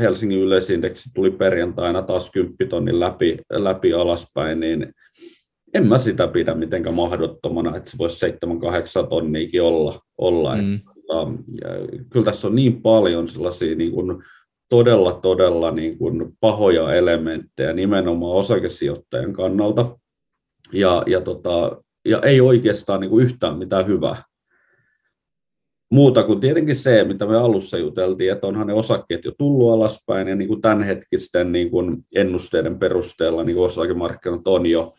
Helsingin yleisindeksi tuli perjantaina taas 10 tonnin läpi, läpi alaspäin, niin en mä sitä pidä mitenkään mahdottomana, että se voisi 7-8 tonniikin olla. olla. Mm. Että, tota, kyllä tässä on niin paljon sellaisia niin kuin todella, todella niin kuin pahoja elementtejä nimenomaan osakesijoittajan kannalta, ja, ja, tota, ja ei oikeastaan niin kuin yhtään mitään hyvää muuta kuin tietenkin se, mitä me alussa juteltiin, että onhan ne osakkeet jo tullut alaspäin ja niin kuin tämänhetkisten niin kuin ennusteiden perusteella niin kuin osakemarkkinat on jo,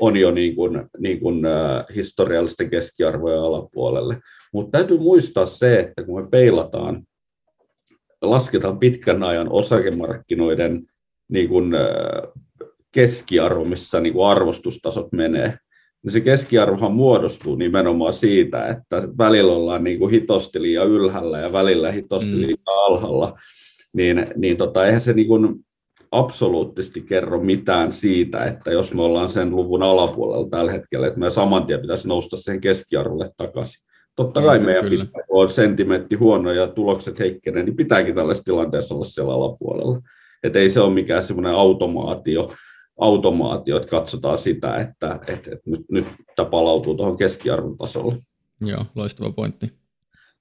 on jo niin kuin, niin kuin, äh, historiallisten keskiarvojen alapuolelle. Mutta täytyy muistaa se, että kun me peilataan, lasketaan pitkän ajan osakemarkkinoiden niin kuin, äh, keskiarvo, missä niin kuin arvostustasot menee, niin se keskiarvohan muodostuu nimenomaan siitä, että välillä ollaan niin kuin hitosti liian ylhäällä ja välillä hitosti mm. liian alhaalla, niin, niin tota, eihän se niin kuin, absoluuttisesti kerro mitään siitä, että jos me ollaan sen luvun alapuolella tällä hetkellä, että me saman tien pitäisi nousta sen keskiarvolle takaisin. Totta kai meidän kyllä. pitää, kun on sentimentti huono ja tulokset heikkenee, niin pitääkin tällaisessa tilanteessa olla siellä alapuolella. Että ei se ole mikään semmoinen automaatio, automaatio, että katsotaan sitä, että, että, että nyt, nyt tämä palautuu tuohon keskiarvon tasolle. Joo, loistava pointti.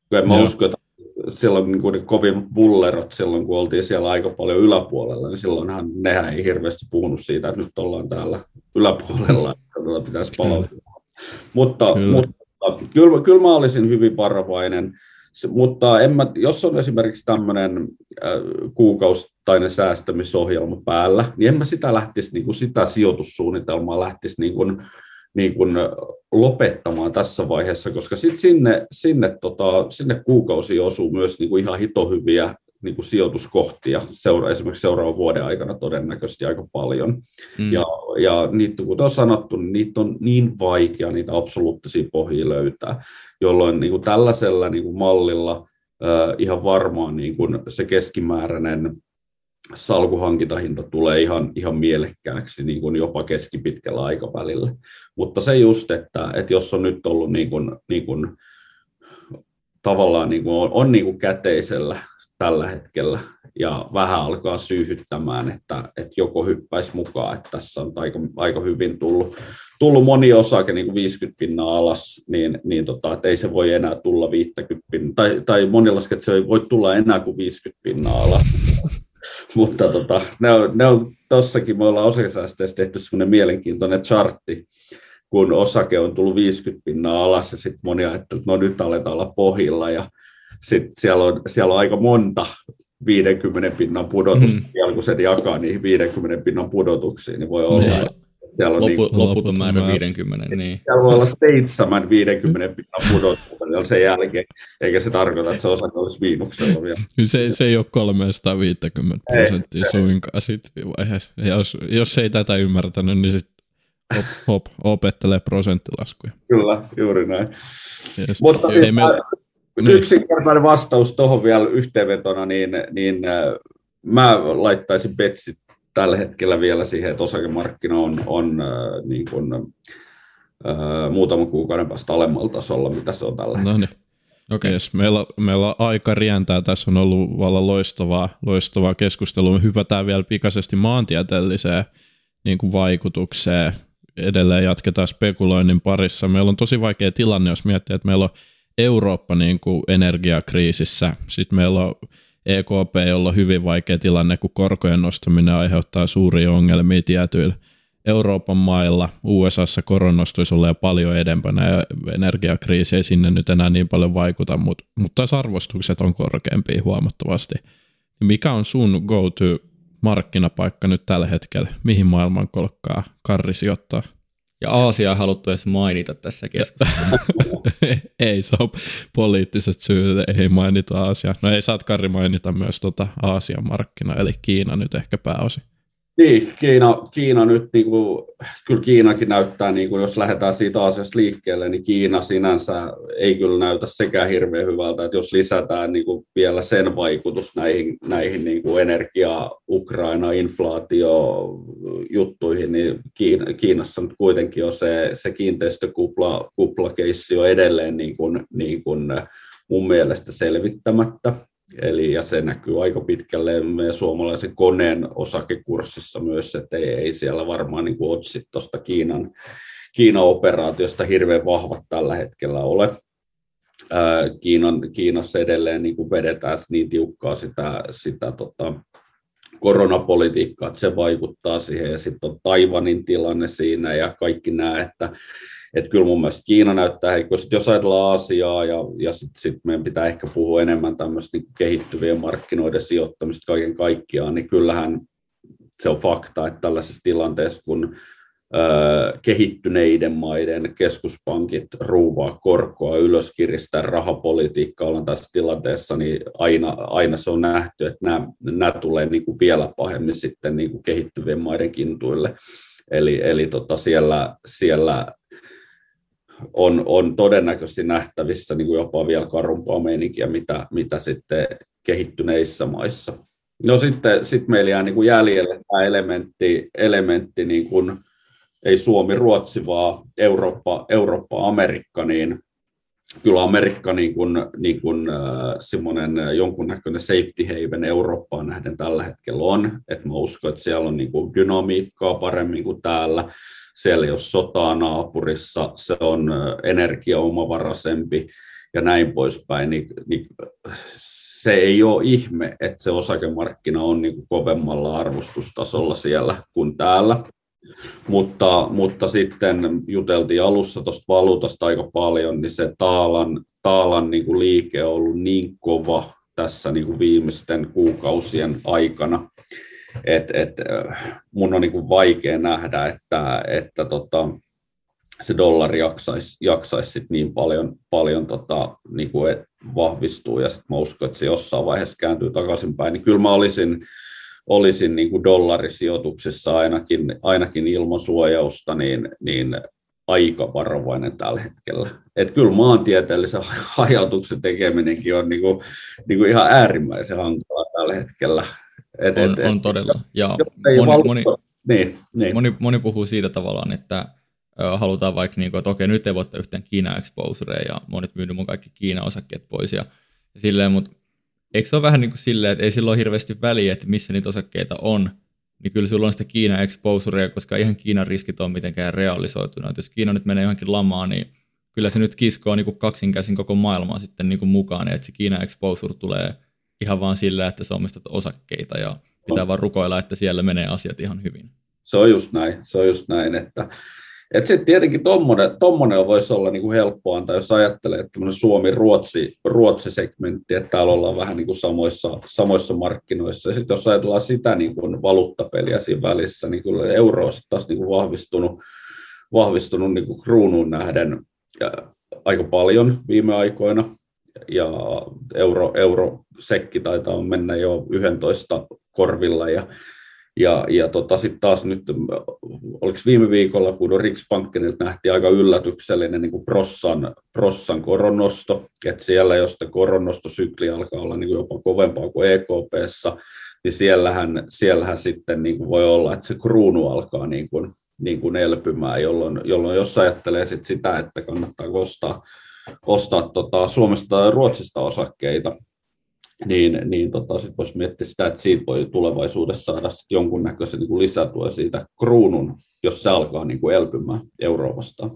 Kyllä mä uskon, että silloin niin kuin kovin bullerot silloin, kun oltiin siellä aika paljon yläpuolella, niin silloinhan nehän ei hirveästi puhunut siitä, että nyt ollaan täällä yläpuolella, että pitäisi palautua. Mutta, kyllä. mutta kyllä, kyllä mä olisin hyvin varovainen, mutta en mä, jos on esimerkiksi tämmöinen kuukausittainen säästämisohjelma päällä, niin en mä sitä lähtisi, niin kuin sitä sijoitussuunnitelmaa lähtisi niin kuin, niin kuin lopettamaan tässä vaiheessa, koska sit sinne, sinne, tota, sinne kuukausi osuu myös niin kuin ihan hitohyviä niin kuin sijoituskohtia seura, esimerkiksi seuraavan vuoden aikana todennäköisesti aika paljon. Mm. Ja, ja niitä, kuten on sanottu, niin niitä on niin vaikea niitä absoluuttisia pohjia löytää, jolloin niin kuin tällaisella niin kuin mallilla äh, ihan varmaan niin kuin se keskimääräinen salkuhankintahinta tulee ihan, ihan mielekkääksi niin kuin jopa keskipitkällä aikavälillä. Mutta se just, että, että jos on nyt ollut niin kuin, niin kuin, tavallaan niin kuin on, on niin kuin käteisellä tällä hetkellä ja vähän alkaa syyhyttämään, että, että joko hyppäisi mukaan, että tässä on aika, aika hyvin tullut, tullut moni osake niin kuin 50 pinnaa alas, niin, niin tota, että ei se voi enää tulla 50 pinnaa, tai, tai moni laskee, että se ei voi tulla enää kuin 50 pinnaa alas. *laughs* Mutta tota, ne on, ne on tossakin, me ollaan osakesäästöissä tehty semmoinen mielenkiintoinen chartti, kun osake on tullut 50 pinnaa alas ja sitten moni ajattelee, että no nyt aletaan olla pohjilla ja sitten siellä on, siellä on aika monta 50 pinnan pudotusta, mm. vielä kun se jakaa niihin 50 pinnan pudotuksiin, niin voi olla, niin. että siellä on Lopu, niin, loputon määrä 50, niin. Siellä voi olla seitsemän 50 pinnan pudotusta vielä sen jälkeen, eikä se tarkoita, että se osake olisi miinuksella vielä. Se, se ei ole 350 prosenttia ei, suinkaan sitten vaiheessa. Jos, jos ei tätä ymmärtänyt, niin sitten hop, hop, opettelee prosenttilaskuja. Kyllä, juuri näin. Yes. Mutta ei, me... niin. yksinkertainen vastaus tuohon vielä yhteenvetona, niin, niin äh, mä laittaisin Betsit tällä hetkellä vielä siihen, että osakemarkkina on, on äh, niin kuin, äh, muutaman kuukauden päästä alemmalla tasolla, mitä se on tällä hetkellä. No niin. Okay. Yes, meillä, meillä on aika rientää. Tässä on ollut vallan loistavaa, loistavaa keskustelua. Me hypätään vielä pikaisesti maantieteelliseen niin kuin vaikutukseen. Edelleen jatketaan spekuloinnin parissa. Meillä on tosi vaikea tilanne, jos miettii, että meillä on Eurooppa niin kuin energiakriisissä. Sitten meillä on EKP, jolla on hyvin vaikea tilanne, kun korkojen nostaminen aiheuttaa suuria ongelmia tietyillä Euroopan mailla. USAssa koronostuisi olla jo paljon edempänä ja energiakriisi ei sinne nyt enää niin paljon vaikuta, mutta, mutta taas arvostukset on korkeampia huomattavasti. Mikä on sun go-to markkinapaikka nyt tällä hetkellä? Mihin maailmankolkkaa Karri sijoittaa? Ja Aasia on haluttu edes mainita tässä keskustelussa. *laughs* ei, se on poliittiset syyt, ei mainita Aasia. No ei saat Karri mainita myös tota Aasian markkina, eli Kiina nyt ehkä pääosin. Niin, Kiina, Kiina nyt, niin kuin, kyllä Kiinakin näyttää, niin kuin, jos lähdetään siitä asiasta liikkeelle, niin Kiina sinänsä ei kyllä näytä sekään hirveän hyvältä, että jos lisätään niin kuin, vielä sen vaikutus näihin, näihin niin kuin energia, Ukraina, inflaatio juttuihin, niin Kiina, Kiinassa nyt kuitenkin on se, se kiinteistökupla kuplakeissi on edelleen niin kuin, niin kuin mun mielestä selvittämättä. Eli, ja se näkyy aika pitkälle meidän suomalaisen koneen osakekurssissa myös, että ei, ei siellä varmaan niin otsit tuosta Kiinan, Kiinan operaatiosta hirveän vahvat tällä hetkellä ole. Kiinan, Kiinassa edelleen niin kuin vedetään niin tiukkaa sitä, sitä tota, koronapolitiikkaa, että se vaikuttaa siihen, ja sitten on Taivanin tilanne siinä, ja kaikki nämä, että että kyllä mun mielestä Kiina näyttää heikko. Sitten jos ajatellaan Aasiaa ja, ja sitten sit meidän pitää ehkä puhua enemmän tämmöistä niin kehittyvien markkinoiden sijoittamista kaiken kaikkiaan, niin kyllähän se on fakta, että tällaisessa tilanteessa, kun ö, kehittyneiden maiden keskuspankit ruuvaa korkoa ylös, kiristää rahapolitiikkaa, ollaan tässä tilanteessa, niin aina, aina se on nähty, että nämä, nämä tulee niin kuin vielä pahemmin sitten niin kuin kehittyvien maiden kintuille. Eli, eli tota siellä, siellä on, on todennäköisesti nähtävissä niin kuin jopa vielä karumpaa meininkiä, mitä, mitä sitten kehittyneissä maissa. No sitten sit meillä jää niin kuin jäljelle tämä elementti, elementti niin kuin, ei Suomi, Ruotsi, vaan Eurooppa, Eurooppa, Amerikka, niin kyllä Amerikka niin kuin, niin kuin, äh, semmoinen jonkunnäköinen safety haven Eurooppaan nähden tällä hetkellä on. Et mä uskon, että siellä on niin kuin dynamiikkaa paremmin kuin täällä. Siellä ei ole sotaa naapurissa, se on energiaomavaraisempi ja näin poispäin. Niin, niin se ei ole ihme, että se osakemarkkina on niin kuin kovemmalla arvostustasolla siellä kuin täällä. Mutta, mutta sitten juteltiin alussa tuosta valuutasta aika paljon, niin se taalan, taalan niin kuin liike on ollut niin kova tässä niin kuin viimeisten kuukausien aikana, että et, mun on niin kuin vaikea nähdä, että, että tota, se dollari jaksaisi, jaksaisi sit niin paljon, paljon tota, niin kuin vahvistuu ja sitten mä uskon, että se jossain vaiheessa kääntyy takaisinpäin, niin kyllä mä olisin, olisin niin kuin dollarisijoituksessa ainakin, ainakin ilman suojausta, niin, niin aika varovainen tällä hetkellä. Et kyllä maantieteellisen *laughs* hajautuksen tekeminenkin on niin kuin, niin kuin ihan äärimmäisen hankalaa tällä hetkellä. Et, on, et, on todella. Ja moni, moni, niin, niin. Moni, moni puhuu siitä tavallaan, että halutaan vaikka, niin kuin, että okei, nyt ei voi yhtään Kiina exposureja ja monet myynyt mun kaikki Kiina-osakkeet pois ja, ja silleen, mutta eikö se ole vähän niin kuin silleen, että ei sillä ole hirveästi väliä, että missä niitä osakkeita on, niin kyllä sulla on sitä Kiina exposureja, koska ihan Kiinan riskit on mitenkään realisoitunut. Että jos Kiina nyt menee johonkin lamaan, niin kyllä se nyt kiskoo niin kuin kaksinkäsin koko maailmaa sitten niin kuin mukaan, että se Kiina exposure tulee ihan vaan sillä, että se omistat osakkeita ja pitää vaan rukoilla, että siellä menee asiat ihan hyvin. Se on just näin, se on just näin, että et sitten tietenkin tuommoinen tommonen voisi olla niinku helppo antaa, jos ajattelee, että Suomi-Ruotsi, Ruotsi-segmentti, että täällä ollaan vähän niinku samoissa, samoissa markkinoissa. Ja sitten jos ajatellaan sitä niinku valuuttapeliä siinä välissä, niin kyllä euro on taas niinku vahvistunut, vahvistunut niinku kruunuun nähden ja aika paljon viime aikoina. Ja euro, eurosekki taitaa mennä jo 11 korvilla ja ja, ja tota, sitten taas nyt, oliko viime viikolla, kun Riksbankenilta nähtiin aika yllätyksellinen niin kuin prossan, prossan koronnosto, että siellä, jos koronnostosykli alkaa olla niin kuin jopa kovempaa kuin EKPssä, niin siellähän, siellähän sitten niin kuin voi olla, että se kruunu alkaa niin kuin, niin kuin elpymään, jolloin, jolloin jos ajattelee sit sitä, että kannattaa ostaa, ostaa tota Suomesta tai Ruotsista osakkeita, niin, niin tota, sitten voisi miettiä sitä, että siitä voi tulevaisuudessa saada sit jonkunnäköisen niin lisätuen siitä kruunun, jos se alkaa niin kuin elpymään Euroopasta.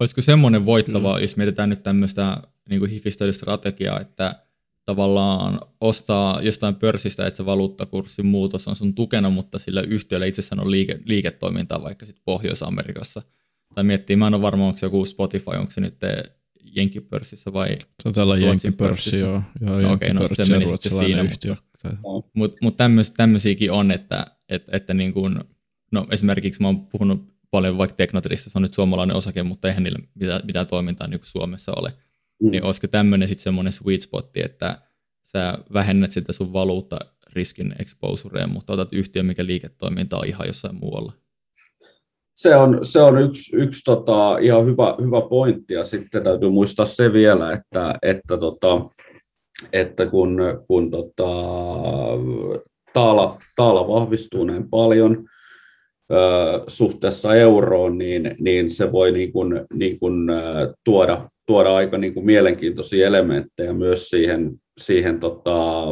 Olisiko semmoinen voittava, mm. jos mietitään nyt tämmöistä niin kuin strategiaa, että tavallaan ostaa jostain pörssistä, että se valuuttakurssin muutos on sun tukena, mutta sillä yhtiöllä itsessään on liike, liiketoimintaa vaikka sitten Pohjois-Amerikassa. Tai miettii, mä en ole varma, onko se joku Spotify, onko se nyt Jenkipörssissä vai Taitaa olla Jenkipörssi, joo. joo no, Okei, no se meni sitten siinä. Yhtiö. Mutta mut, mut tämmöis, tämmöisiäkin on, että, että, että niin kuin, no esimerkiksi mä oon puhunut paljon vaikka Teknotrissa, se on nyt suomalainen osake, mutta eihän niillä mitään, mitään toimintaa niin Suomessa ole. Mm. Niin olisiko tämmöinen sitten semmoinen sweet spotti, että sä vähennät sitä sun valuutta riskin exposurea, mutta otat yhtiön, mikä liiketoiminta on ihan jossain muualla se on, se on yksi, yksi tota, ihan hyvä, hyvä pointti, ja sitten täytyy muistaa se vielä, että, että, tota, että kun, kun tota, taala, taala vahvistuu näin paljon ö, suhteessa euroon, niin, niin se voi niin kuin, niin kuin, tuoda, tuoda aika niin kuin mielenkiintoisia elementtejä myös siihen, siihen tota,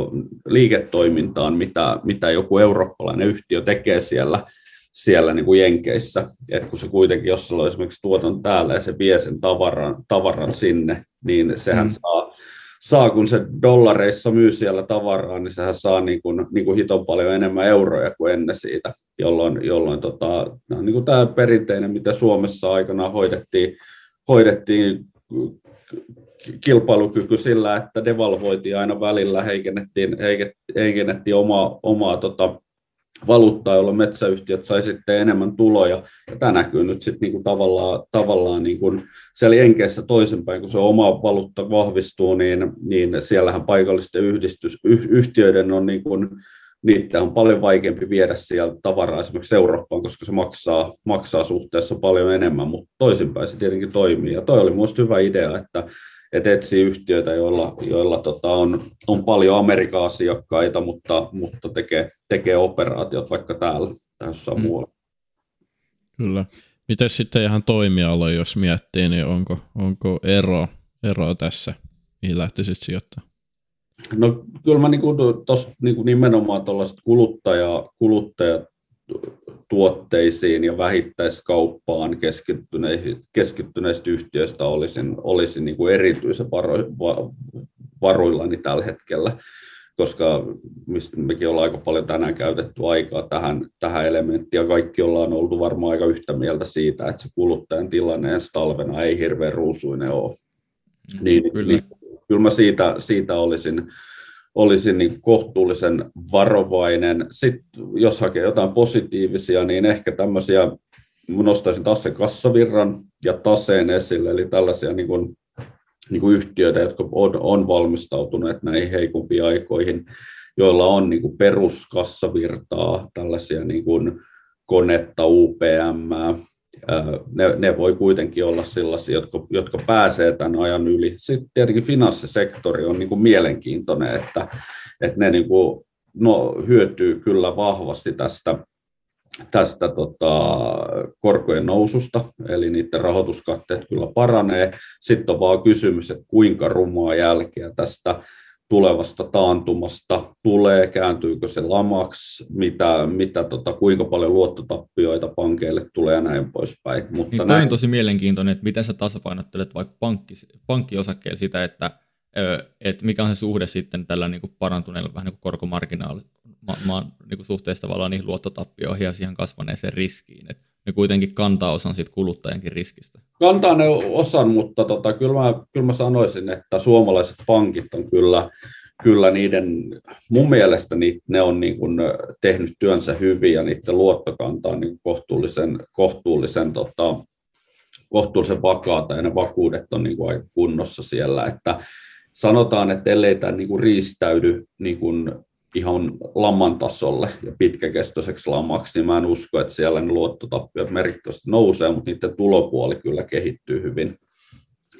liiketoimintaan, mitä, mitä joku eurooppalainen yhtiö tekee siellä – siellä niin kuin Jenkeissä, että kun se kuitenkin, jos sulla on esimerkiksi tuoton täällä ja se vie sen tavaran, tavaran sinne, niin sehän mm. saa, saa, kun se dollareissa myy siellä tavaraa, niin sehän saa niin kuin, niin kuin hiton paljon enemmän euroja kuin ennen siitä, jolloin, jolloin tota, niin kuin tämä perinteinen, mitä Suomessa aikana hoidettiin, hoidettiin kilpailukyky sillä, että devalvoitiin aina välillä, heikennettiin, heikennettiin omaa, omaa tota, valuuttaa, jolloin metsäyhtiöt sai sitten enemmän tuloja. Ja tämä näkyy nyt sitten niinku tavallaan, tavallaan niinku siellä Jenkeissä toisinpäin, kun se oma valuutta vahvistuu, niin, niin siellähän paikallisten yhdistys, yhtiöiden on niinku, niitä on paljon vaikeampi viedä sieltä tavaraa esimerkiksi Eurooppaan, koska se maksaa, maksaa suhteessa paljon enemmän, mutta toisinpäin se tietenkin toimii. Ja toi oli minusta hyvä idea, että että etsii yhtiöitä, joilla, joilla tota on, on paljon Amerikan asiakkaita, mutta, mutta tekee, tekee operaatiot vaikka täällä tai jossain mm. muualla. Kyllä. Miten sitten ihan toimiala, jos miettii, niin onko, onko ero, ero tässä, mihin lähtisit sijoittaa? No kyllä mä niin kuin, tos, niin kuin nimenomaan tuollaiset kuluttaja, kuluttajat tuotteisiin ja vähittäiskauppaan keskittyneistä, yhtiöistä olisin, olisin niin kuin erityisen varo, va, varuillani tällä hetkellä, koska mistä mekin ollaan aika paljon tänään käytetty aikaa tähän, tähän elementtiin, ja kaikki ollaan oltu varmaan aika yhtä mieltä siitä, että se kuluttajan tilanne ensi talvena ei hirveän ruusuinen ole. Mm, niin, kyllä. Niin, kyllä mä siitä, siitä olisin, olisin niin kohtuullisen varovainen. Sitten jos hakee jotain positiivisia, niin ehkä tämmöisiä, nostaisin taas sen kassavirran ja taseen esille, eli tällaisia niin kuin, niin kuin yhtiöitä, jotka on, on valmistautuneet näihin heikompiin aikoihin, joilla on niin kuin peruskassavirtaa, tällaisia niin kuin konetta, UPM, ne, ne voi kuitenkin olla sellaisia, jotka, jotka pääsee tämän ajan yli. Sitten tietenkin finanssisektori on niin kuin mielenkiintoinen, että, että ne niin kuin, no, hyötyy kyllä vahvasti tästä, tästä tota, korkojen noususta, eli niiden rahoituskatteet kyllä paranee. Sitten on vaan kysymys, että kuinka rumaa jälkeä tästä tulevasta taantumasta tulee, kääntyykö se lamaksi, mitä, mitä tota, kuinka paljon luottotappioita pankeille tulee ja näin poispäin. Mutta niin, näin... on tosi mielenkiintoinen, että miten sä tasapainottelet vaikka pankki, pankkiosakkeella sitä, että, että mikä on se suhde sitten tällä niin kuin parantuneella vähän niin kuin korkomarginaalilla ma, ma, niin kuin suhteessa tavallaan niihin luottotappioihin ja siihen kasvaneeseen riskiin. Että ne kuitenkin kantaa osan siitä kuluttajankin riskistä. Kantaa ne osan, mutta tota, kyllä, mä, kyllä mä sanoisin, että suomalaiset pankit on kyllä, kyllä niiden, mun mielestä niitä, ne on niin kuin tehnyt työnsä hyvin ja niiden luottokanta on niin kohtuullisen, kohtuullisen, tota, kohtuullisen vakaata ja ne vakuudet on niin kuin aika kunnossa siellä, että sanotaan, että ellei tämä niin kuin riistäydy niin kuin ihan laman tasolle ja pitkäkestoiseksi lamaksi, niin mä en usko, että siellä ne luottotappiot merkittävästi nousee, mutta niiden tulopuoli kyllä kehittyy hyvin.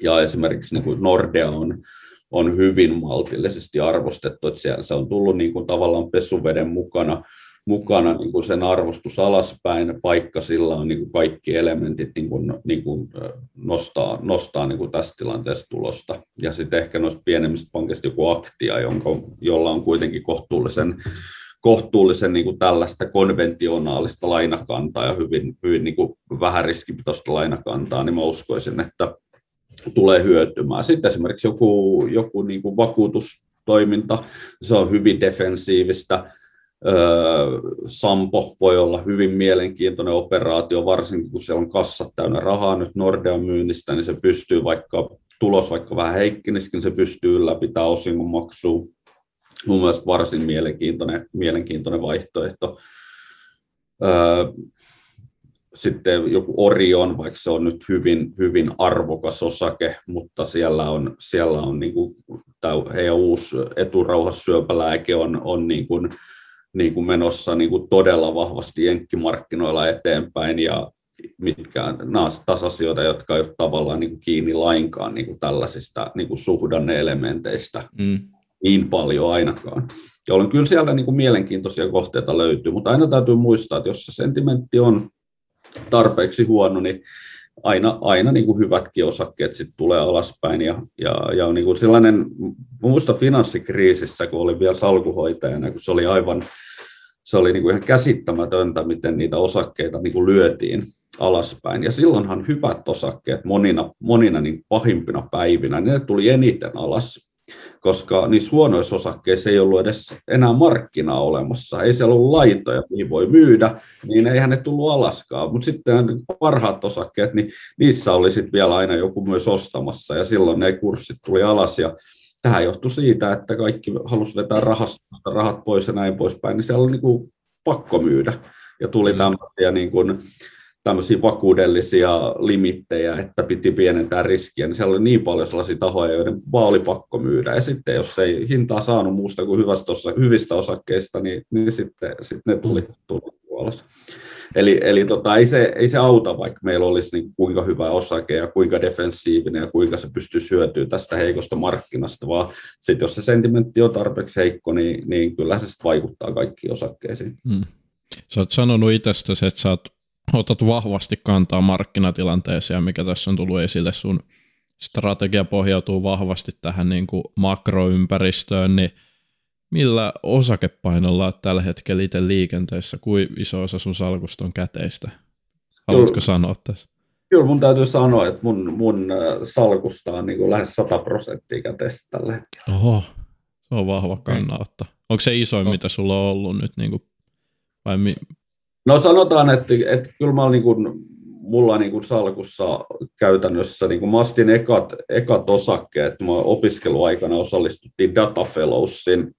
Ja esimerkiksi niin kuin Nordea on, on hyvin maltillisesti arvostettu, että siellä se on tullut niin kuin tavallaan pesuveden mukana mukana niin kuin sen arvostus alaspäin, vaikka sillä on niin kuin kaikki elementit niin kuin, niin kuin nostaa, nostaa niin kuin tästä tilanteesta tulosta. Ja sitten ehkä noista pienemmistä pankista joku aktia, jonka, jolla on kuitenkin kohtuullisen, kohtuullisen niin kuin tällaista konventionaalista lainakantaa ja hyvin, hyvin niin kuin vähän riskipitoista lainakantaa, niin mä uskoisin, että tulee hyötymään. Sitten esimerkiksi joku, joku niin kuin vakuutustoiminta, se on hyvin defensiivistä, Sampo voi olla hyvin mielenkiintoinen operaatio, varsinkin kun siellä on kassat täynnä rahaa nyt Nordean myynnistä, niin se pystyy vaikka tulos vaikka vähän heikkeniskin, se pystyy ylläpitämään osingon maksua. Mun mielestä varsin mielenkiintoinen, mielenkiintoinen vaihtoehto. Sitten joku Orion, vaikka se on nyt hyvin, hyvin arvokas osake, mutta siellä on, siellä on niin kuin, heidän uusi eturauhassyöpälääke on, on niin kuin, niin kuin menossa niin kuin todella vahvasti jenkkimarkkinoilla eteenpäin ja mitkä nämä taas asioita, jotka ei ole tavallaan niin kuin kiinni lainkaan niin kuin tällaisista niin kuin suhdanne-elementeistä mm. niin paljon ainakaan. Jolloin kyllä sieltä niin kuin mielenkiintoisia kohteita löytyy, mutta aina täytyy muistaa, että jos se sentimentti on tarpeeksi huono, niin aina, aina niin kuin hyvätkin osakkeet sit tulee alaspäin. Ja, ja, ja niin kuin sellainen, muista finanssikriisissä, kun olin vielä salkuhoitajana, kun se oli aivan se oli niin kuin ihan käsittämätöntä, miten niitä osakkeita niin kuin lyötiin alaspäin. Ja silloinhan hyvät osakkeet monina, monina niin pahimpina päivinä, ne tuli eniten alas, koska niissä huonoissa osakkeissa ei ollut edes enää markkinaa olemassa. Ei siellä ollut laitoja, mihin voi myydä, niin eihän ne tullut alaskaan. Mutta sitten parhaat osakkeet, niin niissä oli sitten vielä aina joku myös ostamassa, ja silloin ne kurssit tuli alas, ja tähän johtui siitä, että kaikki halusivat vetää rahastosta rahat pois ja näin poispäin, niin siellä oli niin kuin pakko myydä. Ja tuli mm. tämmöisiä, niin kuin, tämmöisiä vakuudellisia limittejä, että piti pienentää riskiä, niin siellä oli niin paljon sellaisia tahoja, joiden vaan oli pakko myydä. Ja sitten jos ei hintaa saanut muusta kuin hyvästä osa, hyvistä osakkeista, niin, niin sitten, sitten ne tuli, tuli Yhdysvalloissa. Eli, eli tota, ei, se, ei se auta, vaikka meillä olisi niin kuinka hyvä osake ja kuinka defensiivinen ja kuinka se pystyy syötyä tästä heikosta markkinasta, vaan sitten jos se sentimentti on tarpeeksi heikko, niin, niin kyllä se vaikuttaa kaikkiin osakkeisiin. Hmm. Sä oot sanonut itsestäsi, että sä oot, otat vahvasti kantaa markkinatilanteeseen, mikä tässä on tullut esille sun strategia pohjautuu vahvasti tähän niin kuin makroympäristöön, niin millä osakepainolla olet tällä hetkellä itse liikenteessä? Kuin iso osa sun salkusta on käteistä? Haluatko Kyllä. sanoa tässä? Kyllä mun täytyy sanoa, että mun, mun äh, salkusta on niin kuin lähes 100 prosenttia käteistä tällä hetkellä. Oho, se on vahva kannanotto. Onko se isoin, no. mitä sulla on ollut nyt? Niin kuin, vai mi- no sanotaan, että, että kyllä mä niin kuin, mulla niin kuin salkussa käytännössä, niin kuin mä astin ekat, ekat osakkeet, mä opiskeluaikana osallistuttiin Data Fellowsin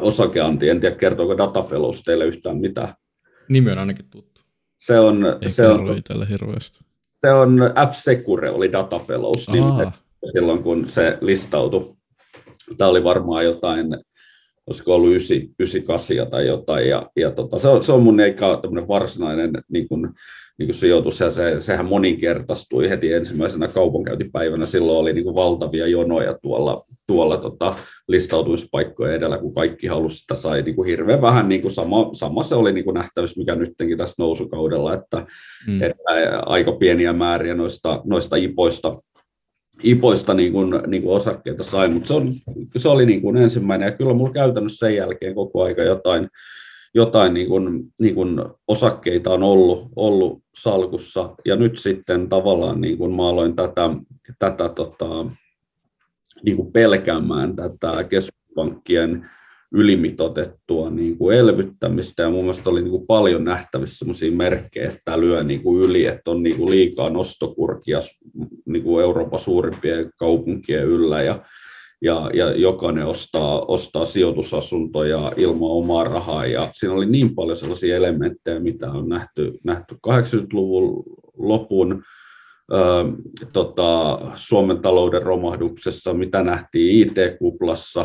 osakeanti. En tiedä, kertooko Data Fellows teille yhtään mitään. Nimi on ainakin tuttu. Se on, Ei se on, hirveästi. Se on F-Secure, oli Data Fellows niin silloin, kun se listautui. Tämä oli varmaan jotain, olisiko ollut 98 tai jotain, ja, ja tota, se, on, se on mun eikä varsinainen niin kuin, niin kuin sijoitus, ja se, sehän moninkertaistui heti ensimmäisenä kaupankäyntipäivänä. Silloin oli niin kuin valtavia jonoja tuolla, tuolla tota, listautumispaikkojen edellä, kun kaikki halusi sitä sai niin kuin hirveän vähän. Niin kuin sama, sama se oli niin kuin nähtävyys, mikä nytkin tässä nousukaudella, että, mm. että aika pieniä määriä noista, noista ipoista ipoista niin kuin, niin kuin osakkeita sai, mutta se, on, se oli niin kuin ensimmäinen, ja kyllä mulla käytännössä sen jälkeen koko aika jotain, jotain niin kuin, niin kuin osakkeita on ollut, ollut salkussa, ja nyt sitten tavallaan niin kuin mä aloin tätä, tätä tota, niin kuin pelkäämään tätä keskuspankkien ylimitotettua niin kuin elvyttämistä, ja mun mielestä oli niin kuin paljon nähtävissä sellaisia merkkejä, että tämä lyö niin kuin yli, että on niin kuin liikaa nostokurkia niin kuin Euroopan suurimpien kaupunkien yllä, ja ja, ja jokainen ostaa, ostaa sijoitusasuntoja ilman omaa rahaa. Ja siinä oli niin paljon sellaisia elementtejä, mitä on nähty, nähty 80-luvun lopun tota, Suomen talouden romahduksessa, mitä nähtiin IT-kuplassa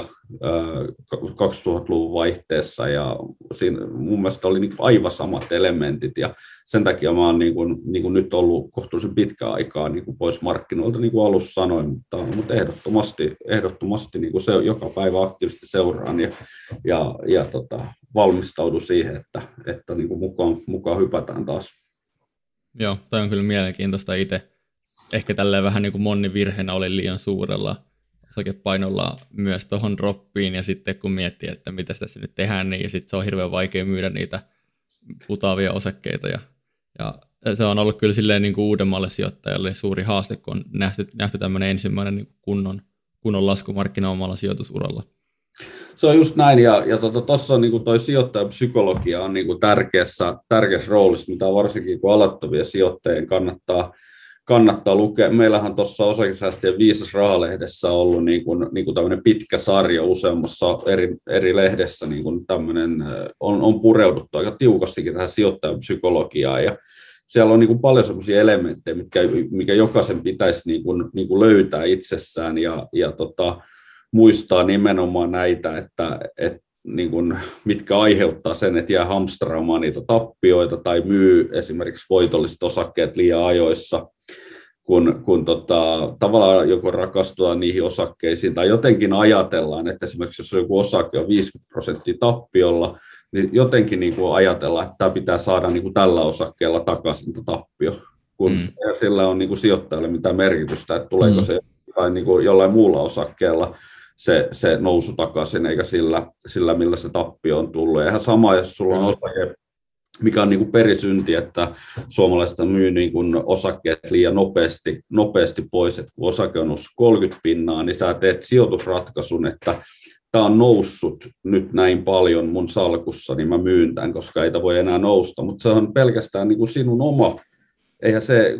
2000-luvun vaihteessa ja siinä mun mielestä oli niin aivan samat elementit ja sen takia mä oon niin kuin, niin kuin nyt ollut kohtuullisen pitkään aikaa niin kuin pois markkinoilta, niin kuin alussa sanoin, mutta, mutta ehdottomasti, ehdottomasti niin kuin se joka päivä aktiivisesti seuraan ja, ja, ja tota, valmistaudu siihen, että, että niin kuin mukaan, mukaan hypätään taas. Joo, toi on kyllä mielenkiintoista itse. Ehkä tälleen vähän niin kuin monni virheenä oli liian suurella osakepainolla myös tuohon droppiin, ja sitten kun miettii, että mitä tässä nyt tehdään, niin sitten se on hirveän vaikea myydä niitä putaavia osakkeita, ja, ja se on ollut kyllä silleen niin kuin uudemmalle sijoittajalle suuri haaste, kun on nähty, nähty tämmöinen ensimmäinen niin kuin kunnon, kunnon laskumarkkina omalla sijoitusuralla. Se on just näin, ja, ja tuossa tota, on niin toi sijoittajapsykologia on niin tärkeässä, tärkeässä roolissa, mitä varsinkin kun aloittavia sijoittajien kannattaa, kannattaa lukea. Meillähän tuossa osakesäästöjen viisas rahalehdessä on ollut niin kuin, niin kuin tämmöinen pitkä sarja useammassa eri, eri lehdessä, niin kuin tämmöinen, on, on pureuduttu aika tiukastikin tähän sijoittajapsykologiaan, ja siellä on niin kuin paljon sellaisia elementtejä, mitkä, mikä jokaisen pitäisi niin kuin, niin kuin löytää itsessään, ja, ja tota, muistaa nimenomaan näitä, että, että niin kuin, mitkä aiheuttaa sen, että jää hamstraamaan niitä tappioita tai myy esimerkiksi voitolliset osakkeet liian ajoissa, kun, kun tota, tavallaan joko rakastua niihin osakkeisiin tai jotenkin ajatellaan, että esimerkiksi jos joku osake on 50 prosenttia tappiolla, niin jotenkin niin kuin ajatellaan, että tämä pitää saada niin kuin tällä osakkeella takaisin tappio, kun mm. sillä on niin kuin sijoittajalle mitään merkitystä, että tuleeko mm. se tai niin kuin jollain muulla osakkeella se, se nousu takaisin, eikä sillä, sillä, millä se tappio on tullut. Ja ihan sama, jos sulla on osake, mikä on niin kuin perisynti, että suomalaiset myy niin kuin osakkeet liian nopeasti, nopeasti pois, että kun osake on noussut 30 pinnaa, niin sä teet sijoitusratkaisun, että tämä on noussut nyt näin paljon mun salkussa, niin mä myyn tämän, koska ei voi enää nousta, mutta se on pelkästään niin kuin sinun oma, eihän se,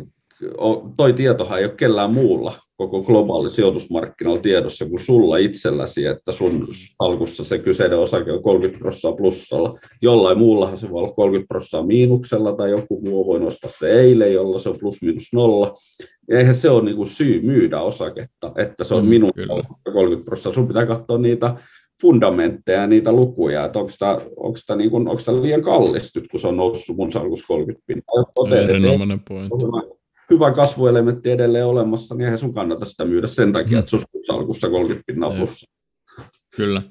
toi tietohan ei ole kellään muulla koko globaali sijoitusmarkkinoilla tiedossa kuin sulla itselläsi, että sun salkussa se kyseinen osake on 30 prosenttia plussalla. Jollain muullahan se voi olla 30 prosenttia miinuksella tai joku muu voi nostaa se eilen, jolla se on plus minus nolla. Eihän se ole niin kuin syy myydä osaketta, että se on mm, minun 30 prosenttia. Sun pitää katsoa niitä fundamentteja ja niitä lukuja, että onko tämä, onko tämä, niin kuin, onko tämä liian kallis nyt, kun se on noussut mun salkus 30 pinnaa. Erinomainen pointti. Hyvä, kasvuelementti edelleen olemassa, niin eihän sun kannata sitä myydä sen takia, mm. että se on salkussa 30 pinnaa. Kyllä.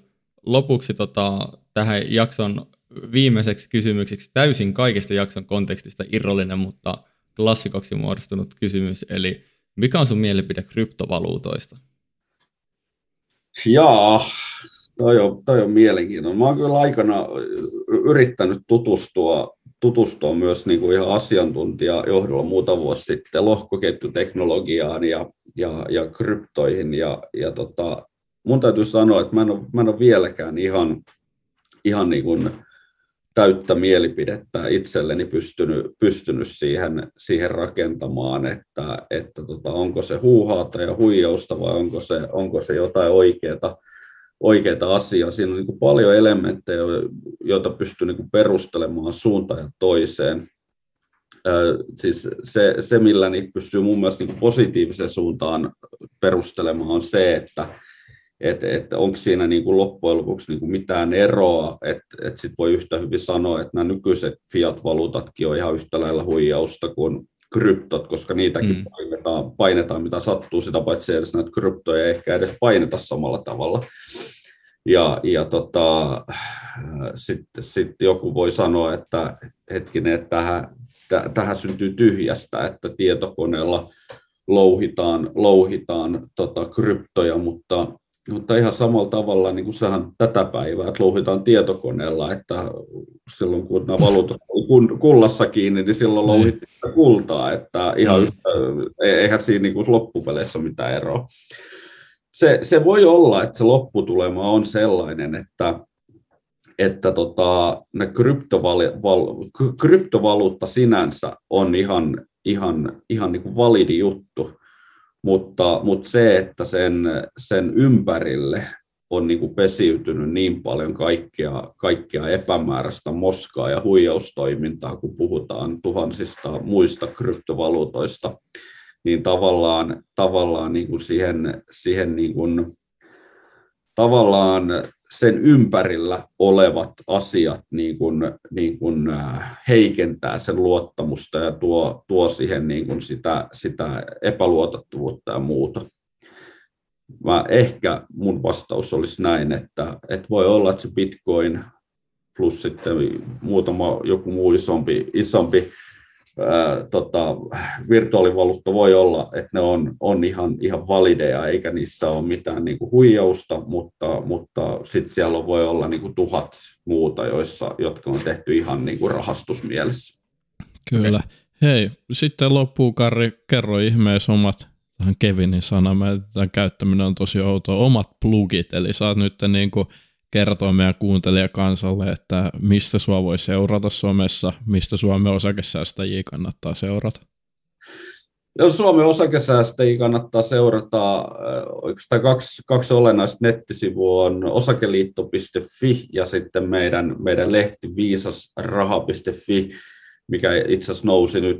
Lopuksi tota, tähän jakson viimeiseksi kysymykseksi täysin kaikista jakson kontekstista irrallinen, mutta klassikoksi muodostunut kysymys, eli mikä on sun mielipide kryptovaluutoista? Jaa, toi on, toi on mielenkiintoinen. Mä oon kyllä aikana yrittänyt tutustua, tutustua myös niin kuin ihan asiantuntijajohdolla muutama vuosi sitten lohkoketjuteknologiaan ja, ja, ja kryptoihin. Ja, ja tota, mun täytyy sanoa, että mä en ole, mä en ole vieläkään ihan, ihan niin kuin täyttä mielipidettä itselleni pystynyt, pystynyt siihen, siihen rakentamaan, että, että tota, onko se huuhaata ja huijausta vai onko se, onko se jotain oikeaa, oikeaa asiaa. Siinä on niin kuin paljon elementtejä, joita pystyy niin kuin perustelemaan suuntaan ja toiseen. Siis se, se, millä niitä pystyy mun mielestä niin kuin positiiviseen suuntaan perustelemaan, on se, että että et onko siinä niin kuin loppujen lopuksi niin kuin mitään eroa, että et sitten voi yhtä hyvin sanoa, että nämä nykyiset fiat-valuutatkin on ihan yhtä lailla huijausta kuin kryptot, koska niitäkin mm. painetaan, painetaan, mitä sattuu, sitä paitsi edes näitä kryptoja ei ehkä edes paineta samalla tavalla. Ja, ja tota, sitten sit joku voi sanoa, että hetkinen, että tähän, tähän syntyy tyhjästä, että tietokoneella louhitaan, louhitaan tota, kryptoja, mutta mutta ihan samalla tavalla niin kuin sehän tätä päivää, että louhitaan tietokoneella, että silloin kun nämä valuutat oli kullassa kiinni, niin silloin niin. louhittiin kultaa, että ihan mm. yhtä, e-, eihän siinä niin kuin loppupeleissä mitään eroa. Se, se voi olla, että se lopputulema on sellainen, että, että tota, ne kryptoval, kryptovaluutta sinänsä on ihan, ihan, ihan niin kuin validi juttu, mutta, mutta se, että sen, sen ympärille on niin kuin pesiytynyt niin paljon kaikkea, kaikkea epämääräistä moskaa ja huijaustoimintaa, kun puhutaan tuhansista muista kryptovaluutoista, niin tavallaan, tavallaan niin kuin siihen, siihen niin kuin, tavallaan sen ympärillä olevat asiat niin kuin, niin kuin äh, heikentää sen luottamusta ja tuo, tuo siihen niin kuin sitä, sitä epäluotettavuutta ja muuta. Mä ehkä mun vastaus olisi näin, että, että voi olla, että se Bitcoin plus sitten muutama joku muu isompi, isompi tota, virtuaalivaluutta voi olla, että ne on, on ihan, ihan valideja, eikä niissä ole mitään niin kuin huijausta, mutta, mutta sitten siellä voi olla niin kuin tuhat muuta, joissa, jotka on tehty ihan niin kuin rahastusmielessä. Kyllä. Hei, sitten loppuu Karri, kerro ihmeessä omat, tähän Kevinin sana, tämän käyttäminen on tosi outoa, omat plugit, eli saat nyt niin kuin kertoa meidän kuuntelijakansalle, että mistä sua voi seurata somessa, mistä Suomen osakesäästäjiä kannattaa seurata? No, Suomen osakesäästäjiä kannattaa seurata. Oikeastaan kaksi, kaksi olennaista nettisivua on osakeliitto.fi ja sitten meidän, meidän lehti viisasraha.fi, mikä itse asiassa nousi nyt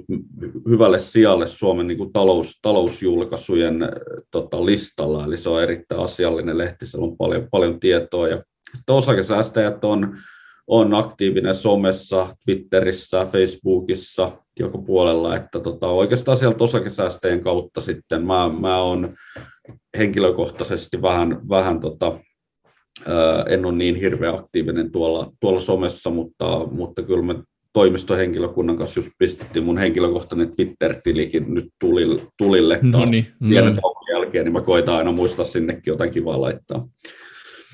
hyvälle sijalle Suomen niin kuin talous, talousjulkaisujen tota, listalla. Eli se on erittäin asiallinen lehti, siellä on paljon, paljon tietoa ja sitten osakesäästäjät on, on aktiivinen somessa, Twitterissä, Facebookissa, joka puolella, että tota, oikeastaan sieltä osakesäästäjien kautta sitten mä, mä on henkilökohtaisesti vähän, vähän tota, en ole niin hirveän aktiivinen tuolla, tuolla somessa, mutta, mutta kyllä me toimistohenkilökunnan kanssa just pistettiin mun henkilökohtainen Twitter-tilikin nyt tulille, tulille no niin, pienen jälkeen, niin mä koitan aina muistaa sinnekin jotain kivaa laittaa.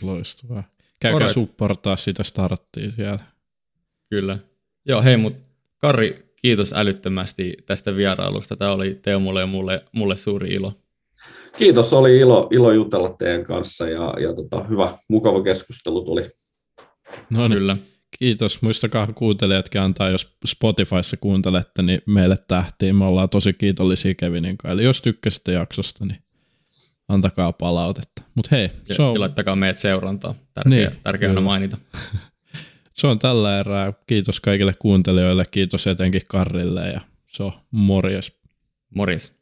Loistavaa. Käykää supportaa sitä starttia siellä. Kyllä. Joo, hei, mutta Kari, kiitos älyttömästi tästä vierailusta. Tämä oli Teemulle ja mulle, mulle suuri ilo. Kiitos, oli ilo, ilo jutella teidän kanssa ja, ja tota, hyvä, mukava keskustelu tuli. No niin. Kyllä. Kiitos. Muistakaa kuuntelijatkin antaa, jos Spotifyssa kuuntelette, niin meille tähtiin. Me ollaan tosi kiitollisia Kevinin kanssa. Eli jos tykkäsitte jaksosta, niin antakaa palautetta. Mut hei, ja, on... ja laittakaa meidät seurantaa. Tärkeä, niin, tärkeä aina mainita. *laughs* se on tällä erää. Kiitos kaikille kuuntelijoille, kiitos etenkin Karrille ja se on morjes. Morjes.